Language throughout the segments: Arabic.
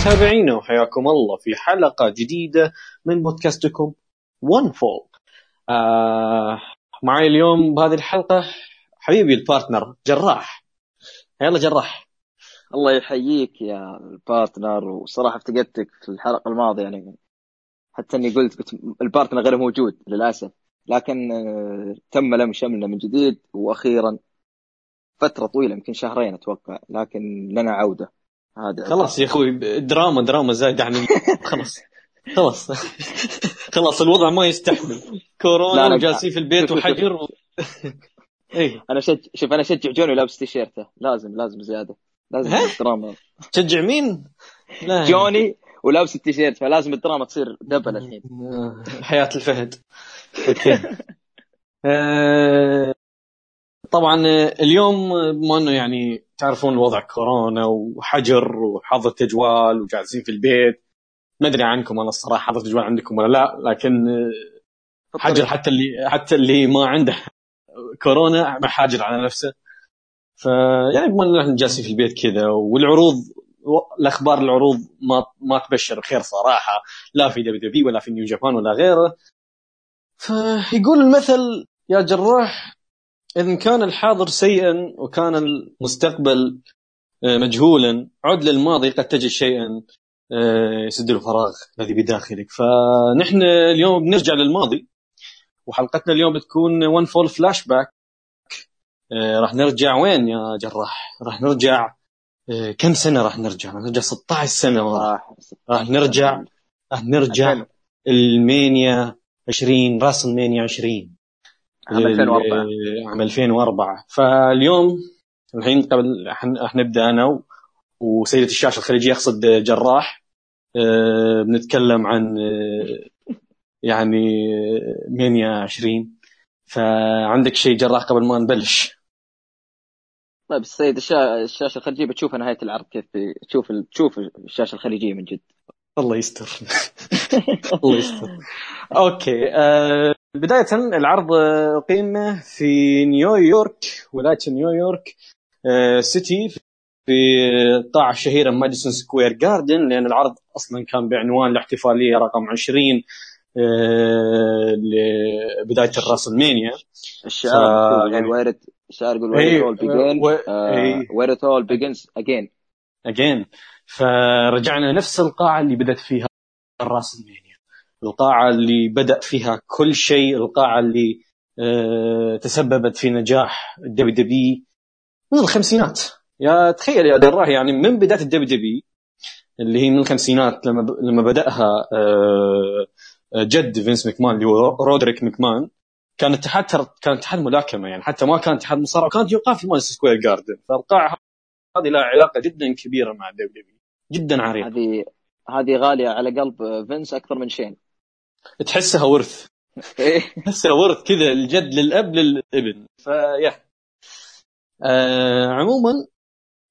متابعينا وحياكم الله في حلقة جديدة من بودكاستكم One Fall آه معي اليوم بهذه الحلقة حبيبي ال partner جراح. يلا جراح. الله يحييك يا ال partner وصراحة افتقدتك في الحلقة الماضية يعني حتى إني قلت قلت ال partner غير موجود للأسف. لكن آه، تم لم شملنا من جديد وأخيرا فترة طويلة يمكن شهرين أتوقع لكن لنا عودة. هذا. خلاص يا أخوي دراما دراما زايد عن خلاص خلاص. خلاص الوضع ما يستحمل. كورونا. وجالسين في البيت وحجر و... إيه. أنا شج... شوف أنا اشجع جوني لابس تيشيرته. لازم لازم زيادة. لازم ها؟ الدراما تشجع مين؟ لا. جوني ولابس التيشيرت فلازم الدراما تصير double الحين. حياة الفهد. أوكي. آه، طبعا آه، اليوم آه، بما إنه يعني تعرفون الوضع كورونا وحجر وحظر تجوال وجالسين في البيت ما أدري عنكم أنا الصراحة حظر تجوال عندكم ولا لا لكن آه، حجر حتى اللي حتى اللي ما عنده كورونا محاجر على نفسه. فيعني بما ان إحنا جالسين في البيت كذا والعروض الأخبار العروض ما ما تبشر بخير صراحة لا في WW ولا في New Japan ولا غيره. فيقول المثل يا جراح إذا كان الحاضر سيئا وكان المستقبل آه، مجهولا عد للماضي قد تجد شيئا آه، يسد الفراغ الذي بداخلك. فنحن اليوم بنرجع للماضي وحلقتنا اليوم بتكون One Fall flashback راح نرجع وين يا جراح؟ راح نرجع آه، كم سنة راح نرجع؟ راح نرجع 16 سنة ورا صح راح نرجع راح نرجع المانيا 20 راس المانيا 20 عام 2004 ال- عام 2004 فاليوم الحين قبل حن- حنبدا أنا وسيدة الشاشة الخليجية أقصد جراح. آه، بنتكلم عن آه، يعني آه، مانيا 20 فعندك شيء جراح قبل ما نبلش؟ طيب السيد الشا... الشاشة الخليجية بتشوف نهاية العرض كيف في- تشوف ال... تشوف الشاشة الخليجية من جد. الله يستر. الله يستر. okay آه بداية العرض آه، اقيم في نيويورك ولاية نيويورك آه city في القاعه الشهيرة ماديسون سكوير جاردن لأن العرض أصلا كان بعنوان الاحتفالية رقم 20 آه لبداية الراسلمانيا. الشعار ف- يعني- وير الشعار يقول وير ات اول بيجن. وير ات اول بيجنز اجين اجين فرجعنا نفس القاعة اللي بدأت فيها الراسلمانيا القاعة اللي بدا فيها كل شيء القاعة اللي آه، تسببت في نجاح الدبليو دبليو من الخمسينات. يا تخيل يا دراح يعني من بداية الدبليو دبليو اللي هي من الخمسينات لما لما بدأها آه، جد فينس مكمان اللي هو رودريك مكمان كان اتحاد كان اتحاد ملاكمة يعني حتى ما كان اتحاد مصارعة كانت يقام في ماديسون سكوير جاردن. فالقاعة هذه لها علاقة جدا كبيرة مع الدبليو دبليو جدا عريقه هذه هذه غالية على قلب فينس أكثر من شين. تحسها ورث. إيه. تحسها ورث كذا الجد للأب للابن. فيا. آه عموما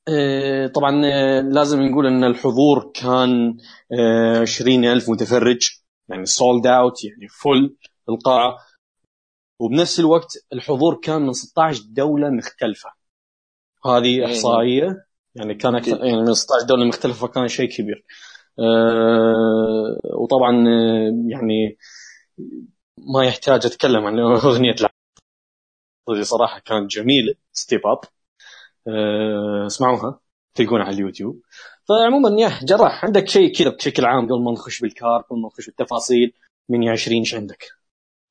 آه طبعا آه لازم نقول إن الحضور كان آه 20 ألف متفرج يعني sold out يعني full القاعة. وبنفس الوقت الحضور كان من 16 دولة مختلفة. هذه إيه. إحصائية يعني كان أكثر يعني من 16 دوله مختلفة كان شيء كبير. آه وطبعا آه، يعني ما يحتاج أتكلم عن أغنية اللي صراحة كانت جميلة Step Up أه اسمعوها تلقونها على اليوتيوب. فعموما يا جراح عندك شيء كذا بشكل عام قبل ما نخش بالكارد قبل ما نخش بالتفاصيل من 20 إيش عندك؟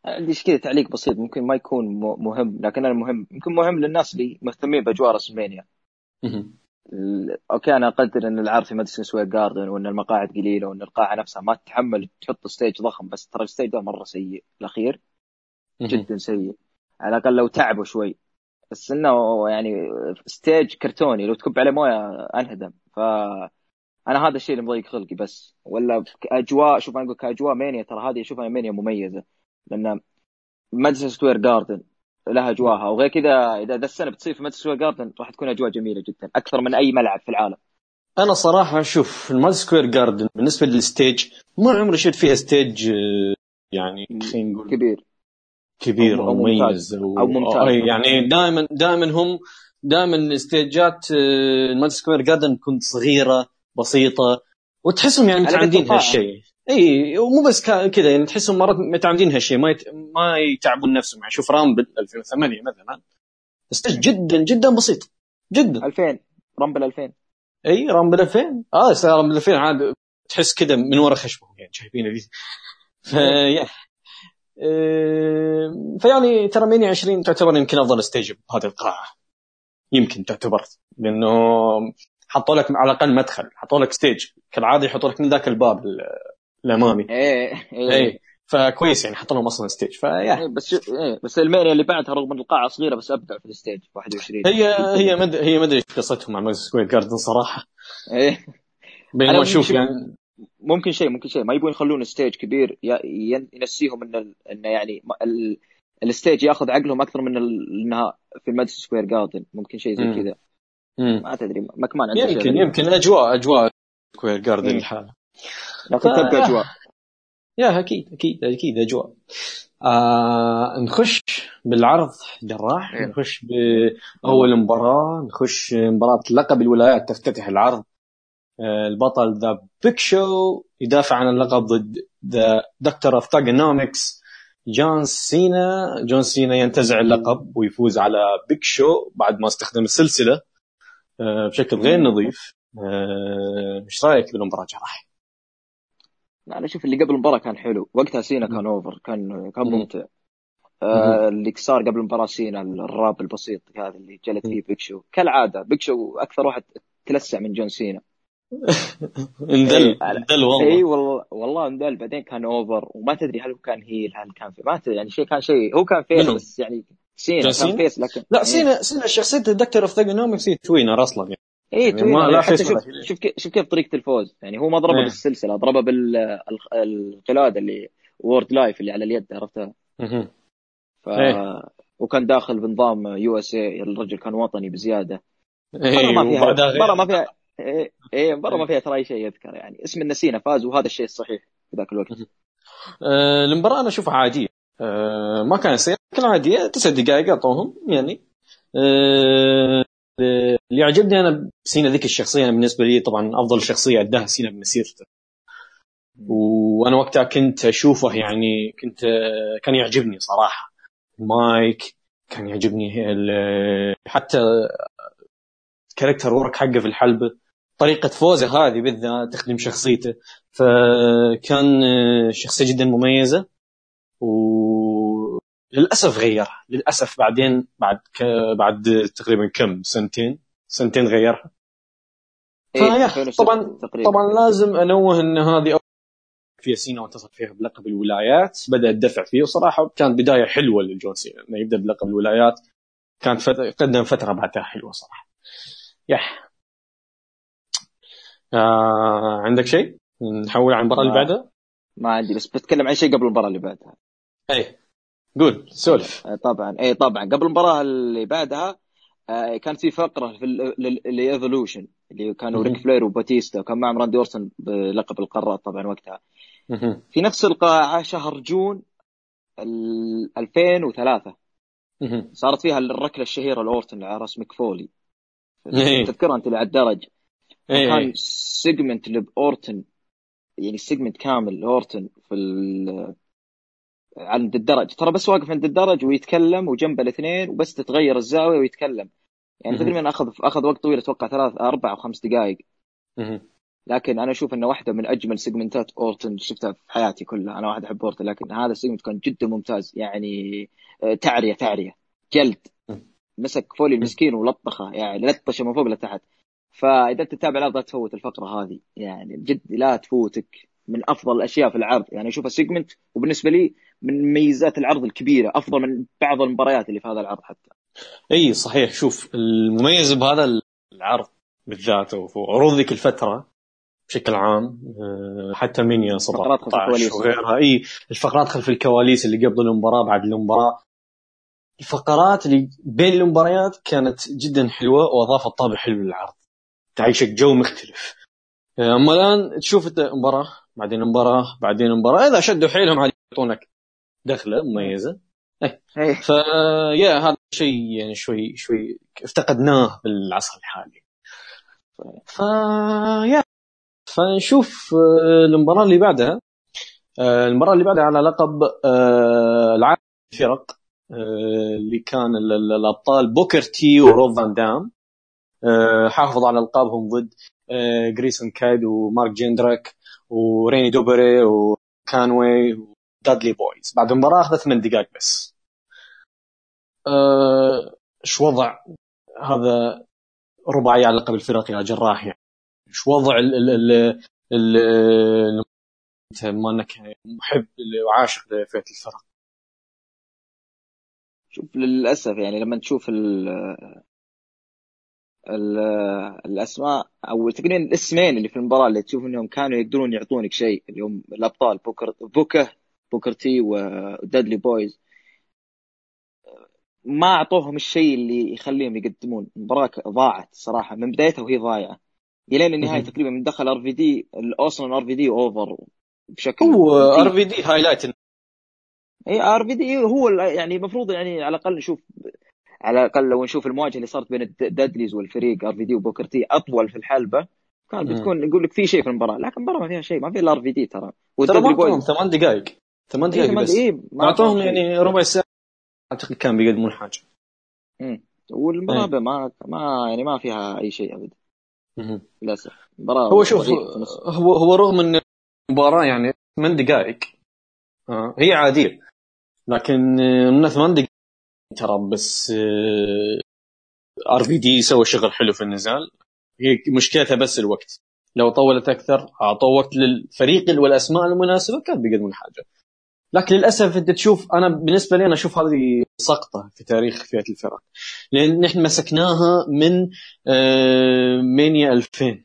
عندي كذا تعليق بسيط ممكن ما يكون مهم لكن أنا مهم. يمكن مهم للناس اللي مهتمين بأجواء رسمينيا. okay أنا أقدر إن العرض في ماديسون سكوير جاردن وإن المقاعد قليلة وإن القاعة نفسها ما تتحمل تحط stage ضخم بس ترى ال stage ده مرة سيء. الأخير. جدا سيء. على الأقل لو تعبوا شوي. بس إنه يعني stage كرتوني لو تكب عليه موية أنهدم. ف أنا هذا الشيء اللي مضيق خلقي بس. ولا اجواء شوف أنا أقول كأجواء مانيا ترى هذه أشوفها مانيا مميزة. لأن ماديسون سكوير جاردن لها أجواءها وغير كذا إذا ذا السنة بتصير في ماديسون سكوير جاردن راح تكون أجواء جميلة جدا أكثر من أي ملعب في العالم أنا صراحة أشوف الماد سكوير جاردن بالنسبة لل stage ما عمري شفت فيها stage آه، يعني خلينا نقول كبير كبير أو- أو مميز ممتاز. أو, أو ممتاز. يعني دائما دائما هم دائما الاستيجات آه، الماد سكوير جاردن تكون صغيرة بسيطة وتحسهم يعني متعمدين. هالشيء اي ومو بس كذا يعني تحسهم مرات متعمدين هالشيء ما يت... ما يتعبون نفسهم. يعني شوف رامبل 2008 مثلا stage جدا جدا بسيط. جدا. 2000 رامبل 2000 إي رامبل 2000 آه رامبل 2000 عاد تحس كذا من ورا خشبهم يعني شايفينه ذي ف يا. آه، فيعني ترى مينيا 20 تعتبر يمكن أفضل stage بهذه القاعه يمكن تعتبر لأنه حطوا لك على الأقل مدخل حطوا لك stage. كالعادة يحطوا لك من ذاك الباب ال- الأمامي. إيه إيه. اي فكويس يعني حطوا لهم أصلا stage فيا. إيه، بس إيه بس المانيا اللي بعدها رغم ان القاعه صغيرة بس أبدع في ال stage 21 هي هي مد هي ما أدري إيش قصتهم مع ماجنس سكوير جاردن صراحة. إيه. بينما أشوف شوف- يعني ممكن شيء ممكن شيء. ما يبون يخلون stage كبير ينسيهم إن ال- انه يعني ما- ال- ال stage ياخذ عقلهم أكثر من ال- إنها في ماديسون سكوير جاردن. ممكن شيء زي. كذا. ما تدري شيء. يمكن. يمكن اجواء أجواء سكوير جاردن مم. لكن تبقى أجواء. يا أكيد أكيد أكيد أجواء. آه نخش بالعرض جراح إيه. نخش بأول مباراة نخش مباراة لقب الولايات تفتتح العرض. آه البطل ذا بيج شو يدافع عن اللقب ضد the Doctor of Thuganomics جون سينا. جون سينا ينتزع اللقب ويفوز على بيج شو بعد ما استخدم السلسلة. آه بشكل غير نظيف. آه، إيش رأيك بالمباراه جراح؟ لا أنا أشوف اللي قبل المباراة كان حلو. وقتها سينا كان over كان كان مم. ممتع. آه اللي صار قبل المباراة سينا الراب البسيط هذا اللي جلد فيه بيج شو كالعادة بيج شو أكثر واحد انلسع من جون سينا. انذل إيه، انذل والله. اي والله والله انذل. بعدين كان over وما تدري هل هو كان heel هل كان في ما تدري يعني شيء كان شيء هو كان face؟ بس يعني سينا كان؟ face لكن لا إيه. سينا سينا شخصية ال Doctor of Thuganomics هي tweener أصلا يعني. اي يعني ما- لا يعني face شوف. شوف كيف شوف كيف طريقة الفوز. يعني هو ما ضربه إيه. بالسلسلة ضربه بالقلاده اللي Word Life اللي على اليد عرفتها. ف إيه. وكان داخل بنظام USA الرجل كان وطني بزيادة. مرة ما فيها ما فيها إيه إيه، مرة ما فيها ترى أي شيء يذكر. يعني اسم النسينا فاز وهذا الشيء الصحيح في ذاك الوقت. آه المباراة أنا أشوفها عادية. آه ما كانت سيئة كان عادية تسع دقائق أعطوهم يعني. آه اللي عجبني أنا بسينا ذيك الشخصية أنا بالنسبة لي طبعا أفضل شخصية اداها سينا بمسيرته. وأنا وقتها كنت أشوفه يعني كنت كان يعجبني صراحة. مايك كان يعجبني حتى character work حقه في الحلبة. طريقة فوزه هذه بالذات تخدم شخصيته. فكان شخصية جدا مميزة. وللاسف غيرها. للأسف بعدين بعد ك... بعد تقريبا كم سنتين سنتين غيرها. إيه، فيا 2006 طبعا تقريبا. طبعا لازم أنوه إن هذه فيها سينا وانتصر فيها بلقب الولايات. بدأ الدفع فيه وصراحة كانت بداية حلوة للجون سينا إنه يبدأ بلقب الولايات. كانت فت... قدم فترة بعدها حلوة صراحة. يح. آه عندك شيء؟ نحول على المباراة اللي بعدها؟ ما عندي بس بتكلم عن شيء قبل المباراة اللي بعدها. اي قول سولف آه، طبعا اي طبعا قبل المباراة اللي بعدها آه، كانت في فقرة في ال Evolution اللي كانوا. ريك فلير وباتيستا وكان معهم راندي اورتون بلقب القارات طبعا وقتها. في نفس القاعة شهر جون ال- 2003 مهم. صارت فيها الركلة الشهيرة لاورتون على راس مك فولي إيه. تذكرها أنت اللي على الدرج إيه. كان segment لاورتون يعني segment كامل لاورتون في عند الدرج. ترى بس واقف عند الدرج ويتكلم وجنبه الاثنين وبس تتغير الزاوية ويتكلم. يعني. تقريبا اخذ أخذ وقت طويل أتوقع ثلاث أربع أو خمس دقائق. لكن أنا أشوف إنه واحدة من أجمل segment ات اورتون شفتها في حياتي كلها. أنا واحد أحب اورتون لكن هذا ال segment كان جدا ممتاز. يعني آه، تعريه تعرية. جلد. مك فولي المسكين ولطشه. يعني لطشه من فوق لتحت فإذا أنت تتابع لا تفوت الفقرة هذه. يعني بجد لا تفوتك. من أفضل الأشياء في العرض. يعني اشوفها segment وبالنسبة لي من ميزات العرض الكبيرة أفضل من بعض المباريات اللي في هذا العرض حتى. إي صحيح. شوف المميز بهذا العرض بالذات وعروض ذيك الفترة بشكل عام آه، حتى مينيا فقرات خلف 17 الكواليس. وغيرها. إي الفقرات خلف الكواليس اللي قبل المباراة بعد المباراة. الفقرات اللي بين المباريات كانت جدا حلوة واضافت طابع حلو للعرض. تعيشك جو مختلف. آه، أما الآن تشوف انت مباراه بعدين مباراه بعدين مباراه إذا شدوا حيلهم عاد يعطونك دخلة مميزة. إيه. فيا هذا شيء يعني شوي شوي افتقدناه بالعصر الحالي. ف يا فنشوف آه، المباراة اللي بعدها. آه، المباراة اللي بعدها على لقب آه، العالم الفرق اللي كان الأبطال بوكر تي وروب فان دام. حافظوا على ألقابهم ضد جاريسون كيد ومارك جيندراك وريني دوبري وكونواي ودادلي بويز. بعد المباراة أخذت ثمان دقائق بس. إيش وضع هذا رباعي على لقب الفرق يا جراح يعني؟ إيش وضع ال ال ال انت ما انك محب وعاشق لفئة الفرق؟ شوف للأسف يعني لما تشوف ال الأسماء أو تقريبا الاسمين اللي في المباراة اللي تشوف إنهم كانوا يقدرون يعطونك شيء اللي هم الأبطال بوكر بوكا بوكر تي ودادلي بويز ما أعطوهم الشيء اللي يخليهم يقدمون. المباراة ضاعت صراحة من بدايتها وهي ضايعة. الين النهايه تقريبا من دخل ار في دي أصلا ار في دي over بشكل هو ار في دي highlight اي ار في دي هو يعني المفروض يعني على الأقل نشوف على الأقل لو نشوف المواجهة اللي صارت بين الدادليز والفريق ار في دي وبوكر تي أطول في الحلبة كان بتكون يقول لك في شيء في المباراة لكن المباراة ما فيها شيء ما في إلا ار في دي ترى. ترى ما ثمان دقائق. ثمان دقائق بس. إيه أعطوهم يعني ربع ساعة. أعتقد كان بيقدمون حاجة امم والمباراة ما ما يعني ما فيها أي شيء ابدا للأسف. مباراة هو شوف هو هو رغم إن المباراة يعني ثمان دقائق آه هي عادية. لكن إنه ثمان دقائق ترى بس ار بي دي سوى شغل حلو في النزال. هي مشكلتها بس الوقت. لو طولت أكثر أعطوا وقت للفريق والأسماء المناسبة كان بيقدمون حاجة. لكن للأسف أنت تشوف أنا بالنسبة لي أنا أشوف هذه سقطة في تاريخ فئة الفرق. لأن نحن مسكناها من آه، مانيا 2000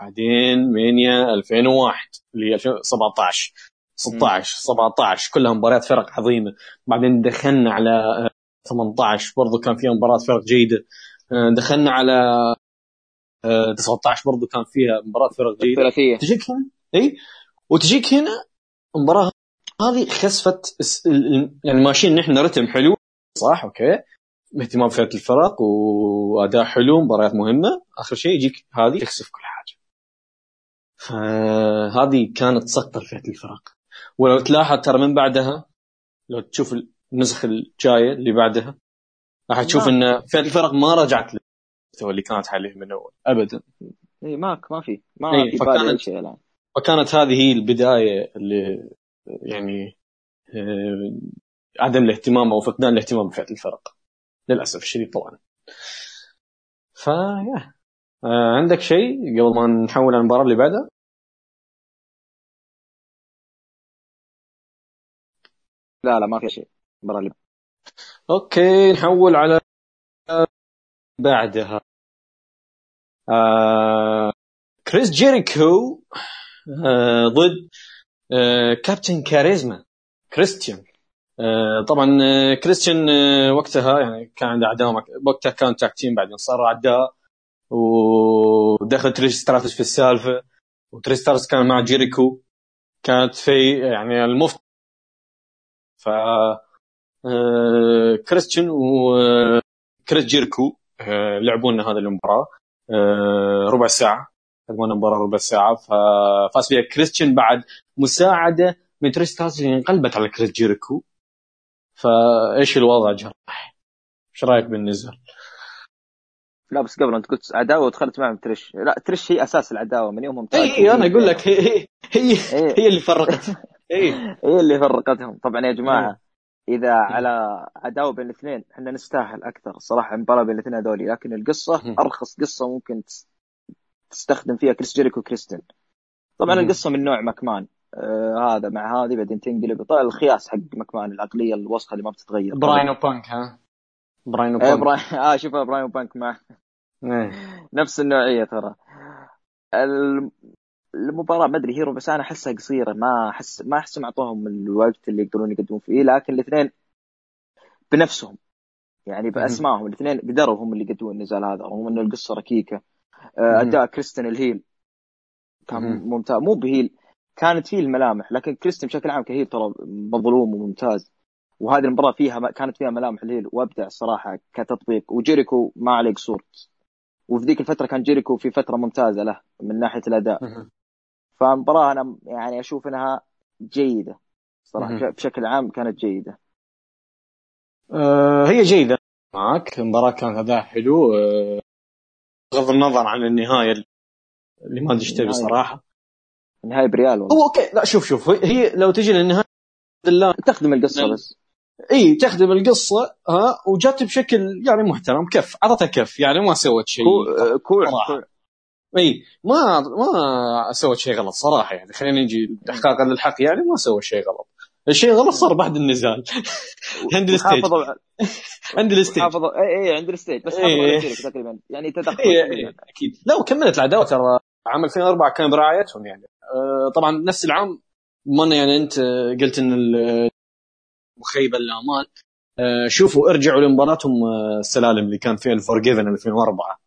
بعدين مانيا 2001 اللي هي 2017 16 17 كلها مباريات فرق عظيمة. بعدين دخلنا على 18 آه، برضو كان فيها مباراة فرق جيدة. آه، دخلنا على 19 برضو كان فيها مباراة فرق جيدة. ثلاثيه تجيك هنا؟ اي وتجيك هنا مباراة هذه خسفت يعني ماشيين نحن رتم حلو. صح أوكي. اهتمام فئه الفرق وأداء حلو مباريات مهمة. آخر شيء يجيك هذه. تخسف كل حاجة. فهذه كانت سقطة لفئه الفرق. ولو تلاحظ ترى من بعدها لو تشوف النسخ الجاية اللي بعدها. راح تشوف. إن الفرق ما رجعت للمستوى اللي كانت عليه من أول. ابدا. إي ما ما في. ما إيه في فكانت شيء الآن. فكانت هذه هي البداية اللي يعني آه، عدم الاهتمام أو فقدان الاهتمام بفئه الفرق. للأسف الشديد طبعا. فيا آه، عندك شيء قبل ما نحول على المباراة اللي بعدها؟ لا لا ما في شيء. اللي okay نحول على بعدها. آه كريس جيريكو آه ضد آه كابتن كاريزما كريستيان. آه طبعا آه كريستيان آه وقتها يعني كان عنده أعداء وقتها كان tag team بعدين صار أعداء. ودخل تريش ستراتس في السالفة. وتريش ستراتس كان مع جيريكو كانت في يعني المفت ف كريستيان وكريس جيريكو آه لعبوا لنا هذه المباراة آه ربع ساعة لعبوا لنا مباراه ربع ساعة. ففاز فيها كريستيان بعد مساعدة من تريش ستراتس انقلبت على كريس جيريكو فايش الوضع جراح؟ إيش رأيك بالنزال؟ لا بس قبل أنت قلت عداوة ودخلت معهم تريش. لا تريش هي أساس العداوة من يومهم اي اي أنا أقول لك هي هي هي, إيه. هي اللي فرقت. اي هي اللي فرقتهم. طبعا يا جماعة إذا على عداوه بين الاثنين إحنا نستاهل أكثر الصراحه مباراة بين الاثنين هذول لكن القصة أرخص قصة ممكن تستخدم فيها كريس جيريكو وكريستيان. طبعا القصة من نوع ماكمان. آه هذا مع هذه بعدين تنقلب الخياس حق مكمان العقلية الوسخة اللي ما بتتغير. براين وبانك ها؟ براين وبانك. براين. آه شوف براين وبانك مع إيه. نفس النوعية ترى. المباراة ما أدري هيرو بس أنا أحسها قصيرة ما أحس ما احسهم أعطوهم الوقت اللي يقدرون يقدمون فيه لكن الاثنين بنفسهم يعني بأسمائهم الاثنين قدروا هم اللي يقدمون النزال هذا رغم إنه القصة ركيكة. آه، أداء كريستن الهيل كان ممتاز مو بهيل كانت فيه الملامح لكن كريستن بشكل عام كهيل ترى مظلوم وممتاز. وهذه المباراة فيها كانت فيها ملامح الهيل وأبدع الصراحه كتطبيق. وجيريكو ما عليه قصور. وفي ذيك الفترة كان جيريكو في فترة ممتازة له من ناحية الأداء. فالمباراه أنا يعني أشوف إنها جيدة. صراحة بشكل عام كانت جيدة. آه هي جيدة. معك. المباراة كان أداء حلو. آه بغض النظر عن النهاية اللي ما أدري تبي صراحة. النهايه بريال والله. هو okay. لا شوف شوف. هي لو تجي للنهاية تخدم القصة. بس. إي تخدم القصة ها وجات بشكل يعني محترم. كف. عطتها كف. يعني ما سوت شيء. كوع إي ما ما سوت شيء غلط صراحة يعني. خلينا نجي احقاقا للحق يعني ما سوت شيء غلط. الشيء غلط صار بعد النزال. عند ال stage. عند ال stage. إي إي عند ال stage. بس إيه. تقريبا. يعني تدخل أكيد. لا وكملت العداوه ترى عام 2004 كان برعايتهم يعني. آه طبعا نفس العام ما يعني أنت قلت إن مخيبة الامال آه شوفوا ارجعوا لمباراتهم آه، السلالم اللي كان فيها ال Unforgiven 2004 آه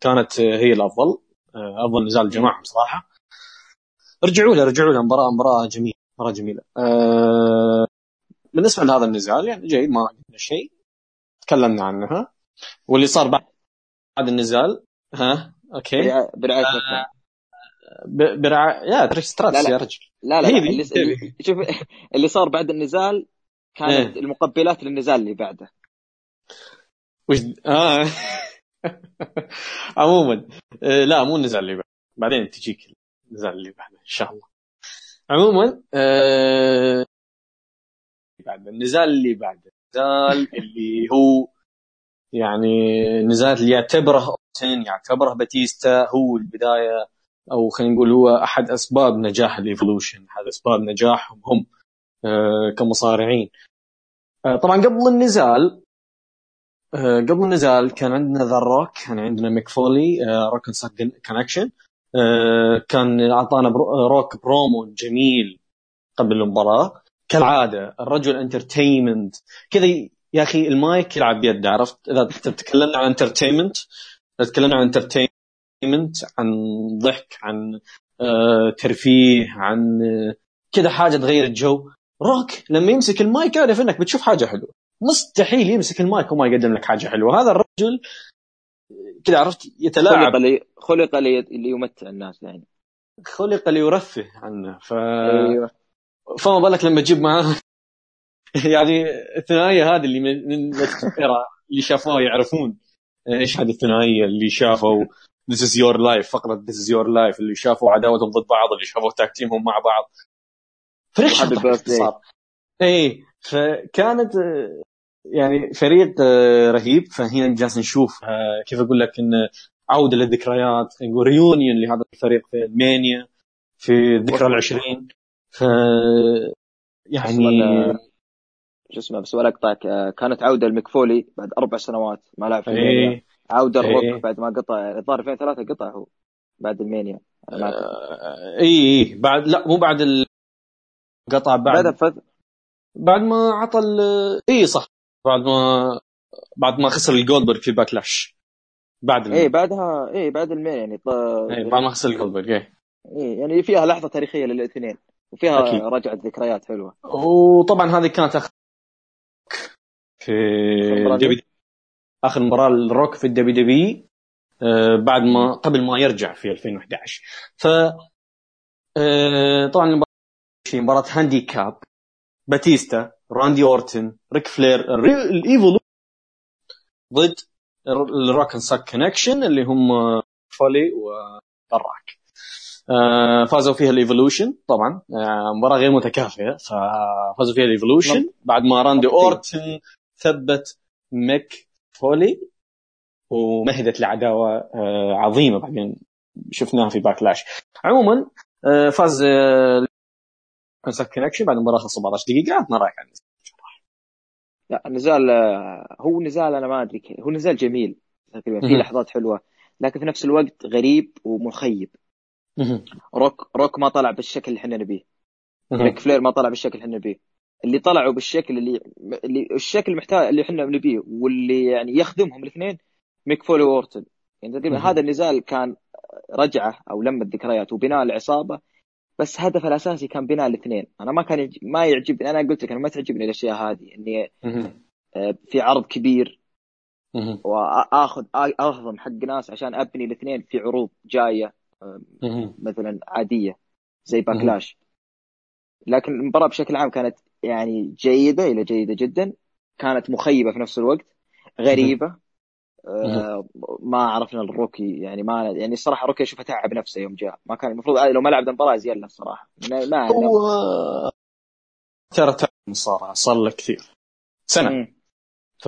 كانت هي الأفضل. آه أفضل نزال جماعهم صراحة رجعوا له رجعوا له مباراة مباراة جميلة مباراة جميلة. آه بالنسبة لهذا النزال يعني جيد ما عندنا شيء. تكلمنا عنه ها واللي صار بعد النزال ها okay. برعاية آه برعاية يا تريش ستراتس يا رجل. لا لا, لا. اللي... شوف اللي صار بعد النزال كانت إيه؟ المقبلات للنزال اللي بعده. وش آه. عموما آه لا مو النزال اللي بعده بعدين تجيك النزال اللي بعده إن شاء الله. عموما آه بعد النزال اللي بعده. النزال اللي هو يعني نزال اللي يعتبره اورتن يعتبره باتيستا هو البداية أو خلينا نقول هو أحد أسباب نجاح ال Evolution. أحد أسباب نجاحهم هم آه كمصارعين. آه طبعا قبل النزال قبل النزال كان عندنا ذا روك كان عندنا ميك فولي Rock Connection. كان أعطانا روك برومو جميل قبل المباراة. كالعادة الرجل entertainment كذا يا أخي المايك يلعب بيده عرفت؟ إذا تتكلمنا عن entertainment تكلمنا عن entertainment عن ضحك عن آه ترفيه عن آه كذا حاجة تغير الجو. روك لما يمسك المايك يعرف إنك بتشوف حاجة حلوة. مستحيل يمسك المايك وما يقدم لك حاجة حلوة. هذا الرجل كذا عرفت؟ يتلاعب. خلق لي خلق لي ليمتع الناس يعني. خلق ليرفه عنه. ف أيوه. فما بالك لما تجيب معاه؟ يعني الثنائية هذه اللي من اللي شافوها يعرفون إيش هذه الثنائية اللي شافوا This is your life فقره This is your life اللي شافوا عداوتهم ضد بعض اللي شافوا تاكتيمهم مع بعض. فريق صار اي فكانت يعني فريق رهيب. فهنا جالس نشوف كيف أقول لك إن عودة للذكريات نقول ريونيون لهذا الفريق في ألمانيا في الذكرى العشرين. ف يعني شو اسمه بس ولا اقطعك كانت عودة لمكفولي بعد أربع سنوات ما لعب في ألمانيا. عودة الروك إيه. بعد ما قطع الظاهر 2003 قطع هو بعد ألمانيا. آه اي اي بعد لا مو بعد ال... قطع بعد بعد, ما عطى ال... اي صح. بعد ما بعد ما خسر الجولدبرغ في Backlash بعد اي بعدها اي بعد المانيا يعني ط... اي بعد ما خسر الجولدبرغ اي اي يعني فيها لحظة تاريخية للاثنين وفيها أكيد. رجعت ذكريات حلوة. وطبعا هذه كانت آخر في دي آخر مباراة للروك في الدبي دبي آه بعد ما قبل ما يرجع في 2011 ف آه طبعا مباراة handicap. باتيستا راندي اورتن ريك فلير ال Evolution ضد ال Rock and Sock Connection اللي هم فولي وروك آه فازوا فيها ال Evolution طبعا آه مباراة غير متكافئة ففازوا فيها ال Evolution. بعد ما راندي اورتن ثبت ميك فولي ومهدت لعداوة آه عظيمة بعدين شفناها في Backlash عموما فاز Sock Connection بعد المباراه 17 دقيقة عطنا رايك عن لا النزال آه، هو نزال أنا ما أدري هو نزال جميل تقريبا في لحظات حلوة لكن في نفس الوقت غريب ومخيب. روك روك ما طلع بالشكل اللي إحنا نبيه. ريك فلير ما طلع بالشكل اللي إحنا نبيه. اللي طلعوا بالشكل اللي اللي الشكل المحتاج اللي إحنا نبيه واللي يعني يخدمهم الاثنين ميك فولي واورتن يعني تقريبا هذا النزال كان رجعة أو لمة ذكريات وبناء العصابة بس هدفه الأساسي كان بناء الاثنين أنا ما كان يعجب ما يعجبني أنا قلت لك أنا ما تعجبني الأشياء هذه إني. آه، في عرض كبير. وآخذ أهضم حق ناس عشان أبني الاثنين في عروض جاية مهم. مثلا عادية زي. Backlash لكن المباراة بشكل عام كانت يعني جيدة إلى جيدة جدا كانت مخيبة في نفس الوقت غريبة آه ما عرفنا الروكي يعني ما يعني الصراحة روكي أشوفه تعب نفسه يوم جاء. ما كان المفروض لو ما لعب المباراه زين له الصراحة. ما ما هو ترى ترى مصارعة صار له كثير. سنة. مم. ف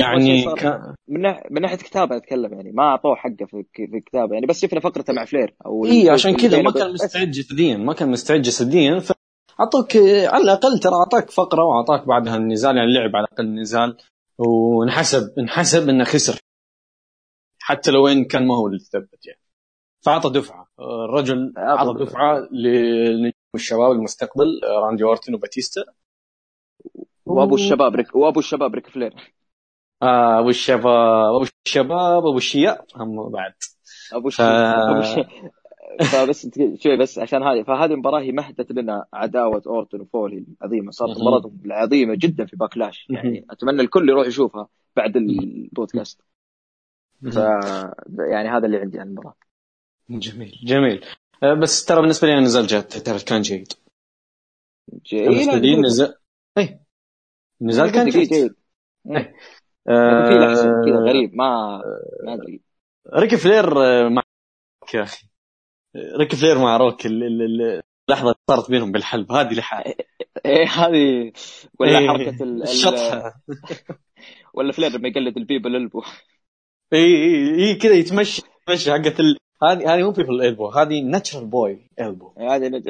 يعني صار. كان من ناحيه من ناحية كتابة أتكلم يعني ما أعطوه حقه في في الكتابه يعني بس شفنا فقرته مع فلير أو إي عشان كذا ما بينه كان مستعد جسديا ما كان مستعد جسديا فأعطوك على الأقل ترى أعطاك فقرة وأعطاك بعدها النزال يعني لعب على الأقل نزال ونحسب انحسب إنه خسر. حتى لو إن كان ما هو اللي ثبت يعني. فأعطى دفعة. الرجل أعطى دفعة لنجوم الشباب المستقبل راندي أورتن وباتيستا. وأبو الشباب ريك وأبو الشباب ريك فلير. آه أبو الشباب أبو الشباب أبو الشياء هم بعد. أبو ف... فبس شوي بس عشان هذه فهذه المباراة هي مهدت لنا عداوة أورتون وفولي العظيمة صارت مهم. مباراتهم العظيمة جدا في Backlash يعني أتمنى الكل يروح يشوفها بعد البودكاست. ف يعني هذا اللي عندي عن المباراة. جميل جميل. آه، بس ترى بالنسبة لي أنا نزال جد ترى كان جيد. جيد. بالنسبة لي نزال اي النزال كان جيد. جيد. إيه. لكن في لحظة كذا غريب ما ما أدري. ريكي فلير آه، مع روك يا أخي ريكي فلير مع روك ال- ال- ال- اللحظة اللي صارت بينهم بالحلبة هذه لحالها إيه هذه ولا إيه، حركة ال- ال- الشطحة. ولا فلير لما يقلد ال People's Elbow اي اي اي كذا يتمشى يتمشى حقت ال... هذه هذه مو People's Elbow هذه Nature Boy Elbow هذه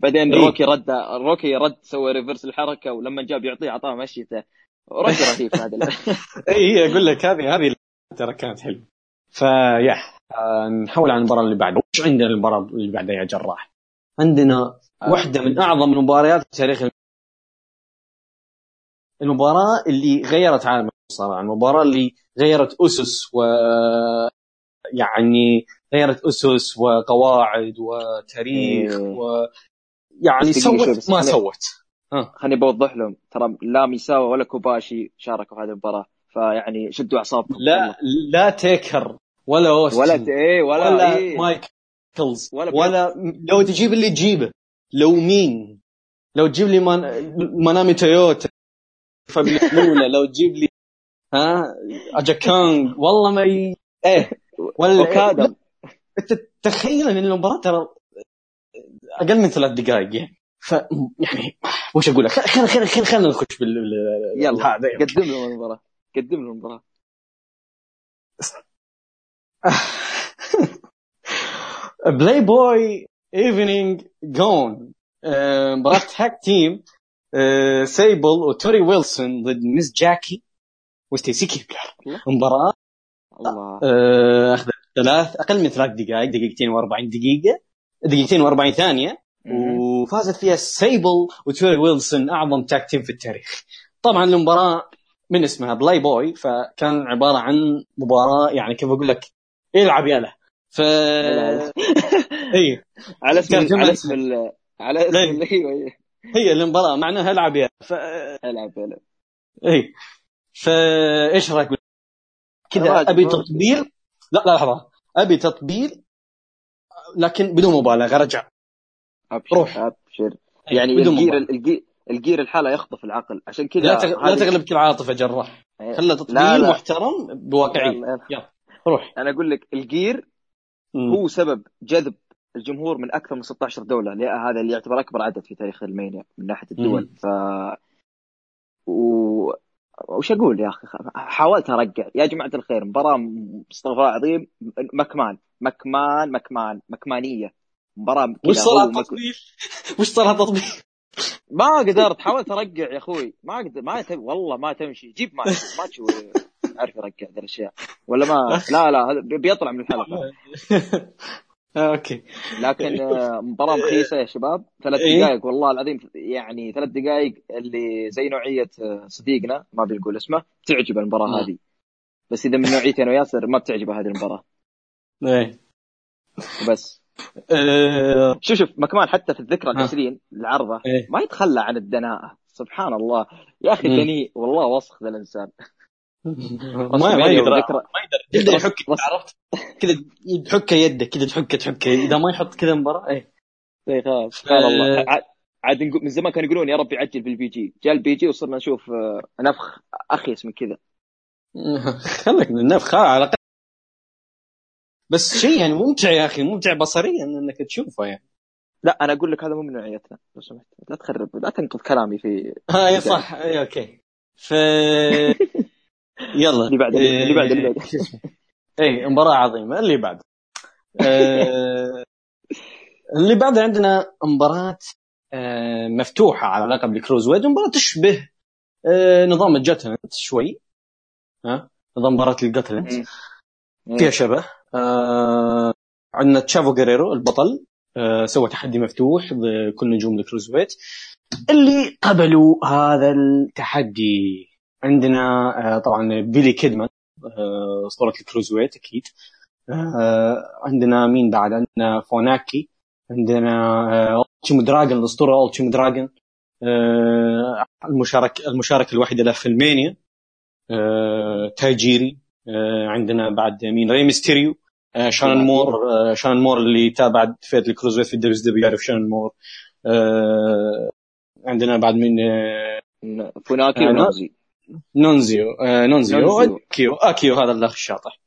بعدين إيه. روكي رد روكي رد سوى reverse الحركة ولما جاء بيعطيه اعطاه مشيته روكي رهيب هذا. اي أقول لك هذه هذه ترى كانت حلوة. فيا آه، نحول على المباراة اللي بعدها وش عندنا المباراة اللي بعدها يا جراح. عندنا واحدة من أعظم المباريات في تاريخ المباراة اللي غيرت عالم المصارعة المباراة اللي غيرت أسس و يعني غيرت أسس وقواعد وتاريخ إيه. و يعني سوت ما سوت. خليني بوضح لهم ترى لا ميساوا ولا كوباشي شاركوا في هذه المباراة فيعني شدوا أعصابكم. لا لا تيكر ولا اوستن ولا إيه ولا, ولا إيه. مايكلز ولا ولا, ولا لو تجيب اللي تجيبه لو مين؟ لو تجيب لي من... مانامي تويوتا. فبالأولى لو تجيب لي ها؟ أجا كونج والله ما ي... إيه ولا أوكادا. انت تخيل إن المباراة ترى أقل من ثلاث دقائق يعني. ف يعني وش أقول لك خلينا خلينا خلينا خلينا نخش بال بال- يلا هذا يعني. قدم لهم المباراة. قدم لهم المباراة. Playboy evening gown مباراة tag team سيبل وتوري ويلسون ضد ميس جاكي وستيسي كيبلر مباراة الله. آه، اخذت ثلاث أقل من ثلاث دقائق دقيقتين و40 دقيقة دقيقتين و40 ثانية. وفازت فيها سيبل وتوري ويلسون أعظم tag team في التاريخ. طبعا المباراة من اسمها بلاي بوي فكان عبارة عن مباراة يعني كيف أقول لك العب يلا ف اي على اسم على اسم ال- على اسم إيه. ال- أيوه أيوه. هي المباراة معناها ألعب يلا ف ألعب ألعب. اي فايش رايك؟ كذا أبي. تطبيل. لا لا لحظة. أبي تطبيل لكن بدون مبالغة رجع أبشر روح. أبشر. يعني بدون الجير. الجير الجير الحالة يخطف العقل. عشان كذا لا تغ- لا هذه- تغلبك العاطفة جراح. إيه. خلى تطبيل لا، لا. محترم بواقعية. يلا، يلا. روح. أنا أقول لك الجير مم. هو سبب جذب الجمهور من أكثر من 16 دولة هذا اللي يعتبر أكبر عدد في تاريخ ألمانيا من ناحية الدول مم. ف و... وش أقول يا أخي حاولت ارجع يا جماعة الخير مباراة استغفر الله العظيم مكمان مكمان مكمان مكمانية مباراة وش صار التطبيل؟ وش صار على التطبيل؟ ما قدرت حاولت ارجع يا أخوي ما قدر ما تم... والله ما تمشي جيب ما ما عارف يرجع ذي الأشياء. ولا ما؟ لا لا بيطلع من الحلقة. آه، أوكي. لكن آه، مباراة مخيسة يا شباب. ثلاث إيه. دقائق والله العظيم يعني ثلاث دقائق اللي زي نوعية آه، صديقنا ما بنقول اسمه تعجب المباراة مم. هذه. بس إذا من نوعيتي أنا وياسر ما بتعجبه هذه المباراة. إيه. آه، شوف شوف مكمان حتى في الذكرى العشرين العرضه إيه. ما يتخلى عن الدناءة. سبحان الله. يا أخي. دنيء والله وسخ ذا الإنسان. ما ما يقدر ما يقدر. يحك. عرفت؟ كذا تحكه يده كذا تحكه تحكه إذا ما يحط كذا مباراة إيه. إيه خلاص. سبحان الله. آه. عاد- عاد نقول- من زمان كانوا يقولون يا رب يعجل بال PG. جاء ال PG وصرنا نشوف آه، نفخ اخيس من كذا. خلك من النفخ. على الأقل. بس شيء يعني ممتع يا أخي ممتع بصريا إنك تشوفه يعني. لا أنا أقول لك هذا مو من نوعيتنا لو سمحت. لا تخرب لا تنقض كلامي في اي صح. اي okay. ف يلا. اللي بعد- اللي بعد- اللي بعد. شو اسمه؟ اي مباراة عظيمة. اللي بعد. آه، اللي بعد عندنا مباراة آه، مفتوحة على لقب ال cruiserweight مباراة تشبه آه، نظام ال gauntlet شوي. ها؟ نظام مباراة ال gauntlet. فيها شبه. آه، عندنا تشافو جريرو البطل. آه، سوى تحدي مفتوح بكل نجوم ال cruiserweight اللي قبلوا هذا التحدي. عندنا آه، طبعا بيلي كيدمان آه، أسطورة ال cruiserweight أكيد. آه، عندنا مين بعد؟ عندنا فوناكي عندنا التيمو دراجون الأسطورة التيمو دراجون. المشارك المشاركة الوحيدة له في ال Mania تاجيري. عندنا بعد مين؟ ري ميستيريو. شانون مور شانون مور اللي تابع فئه ال cruiserweight في ال WWE يعرف شانون مور. عندنا بعد مين؟ فوناكي نونزيو آه، نونزيو نونزيو. أكيو أكيو هذا الأخ الشاطح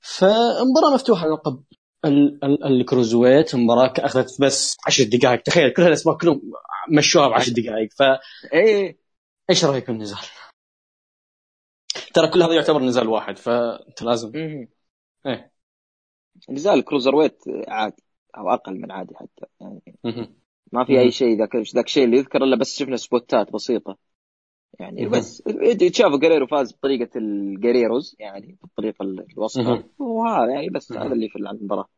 فمباراة مفتوحة على لقب ال- ال- ال cruiserweight مباراة أخذت بس 10 دقائق تخيل كل هالاسماء كلهم مشوها ب 10 دقائق فايش إيه رأيك بالنزال؟ ترى كل هذا يعتبر نزال واحد فأنت لازم. إيه نزال cruiserweight عادي أو أقل من عادي حتى يعني. ما في. أي شيء ذاك ذاك الشيء اللي يذكر إلا بس شفنا سبوتات بسيطة يعني مهم. بس تشافو جريرو فاز بطريقة الجريروز يعني بالطريقة الوسخة. وهذا يعني بس. هذا اللي في المباراة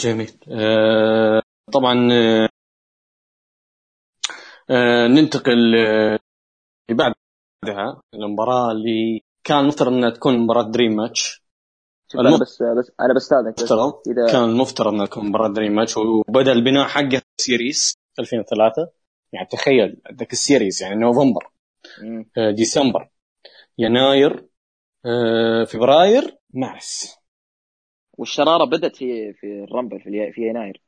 جميل آه طبعا آه آه ننتقل آه، بعدها المباراة اللي كان المفترض أنها تكون مباراة dream match أنا بس بس أنا بستأذنك بس اذا كان المفترض أنها تكون مباراة dream match وبدأ البناء حقه Series 2003 يعني تخيل ذاك ال Series يعني نوفمبر. آه، ديسمبر يناير آه، فبراير مارس والشرارة بدأت في في ال Rumble في, في يناير.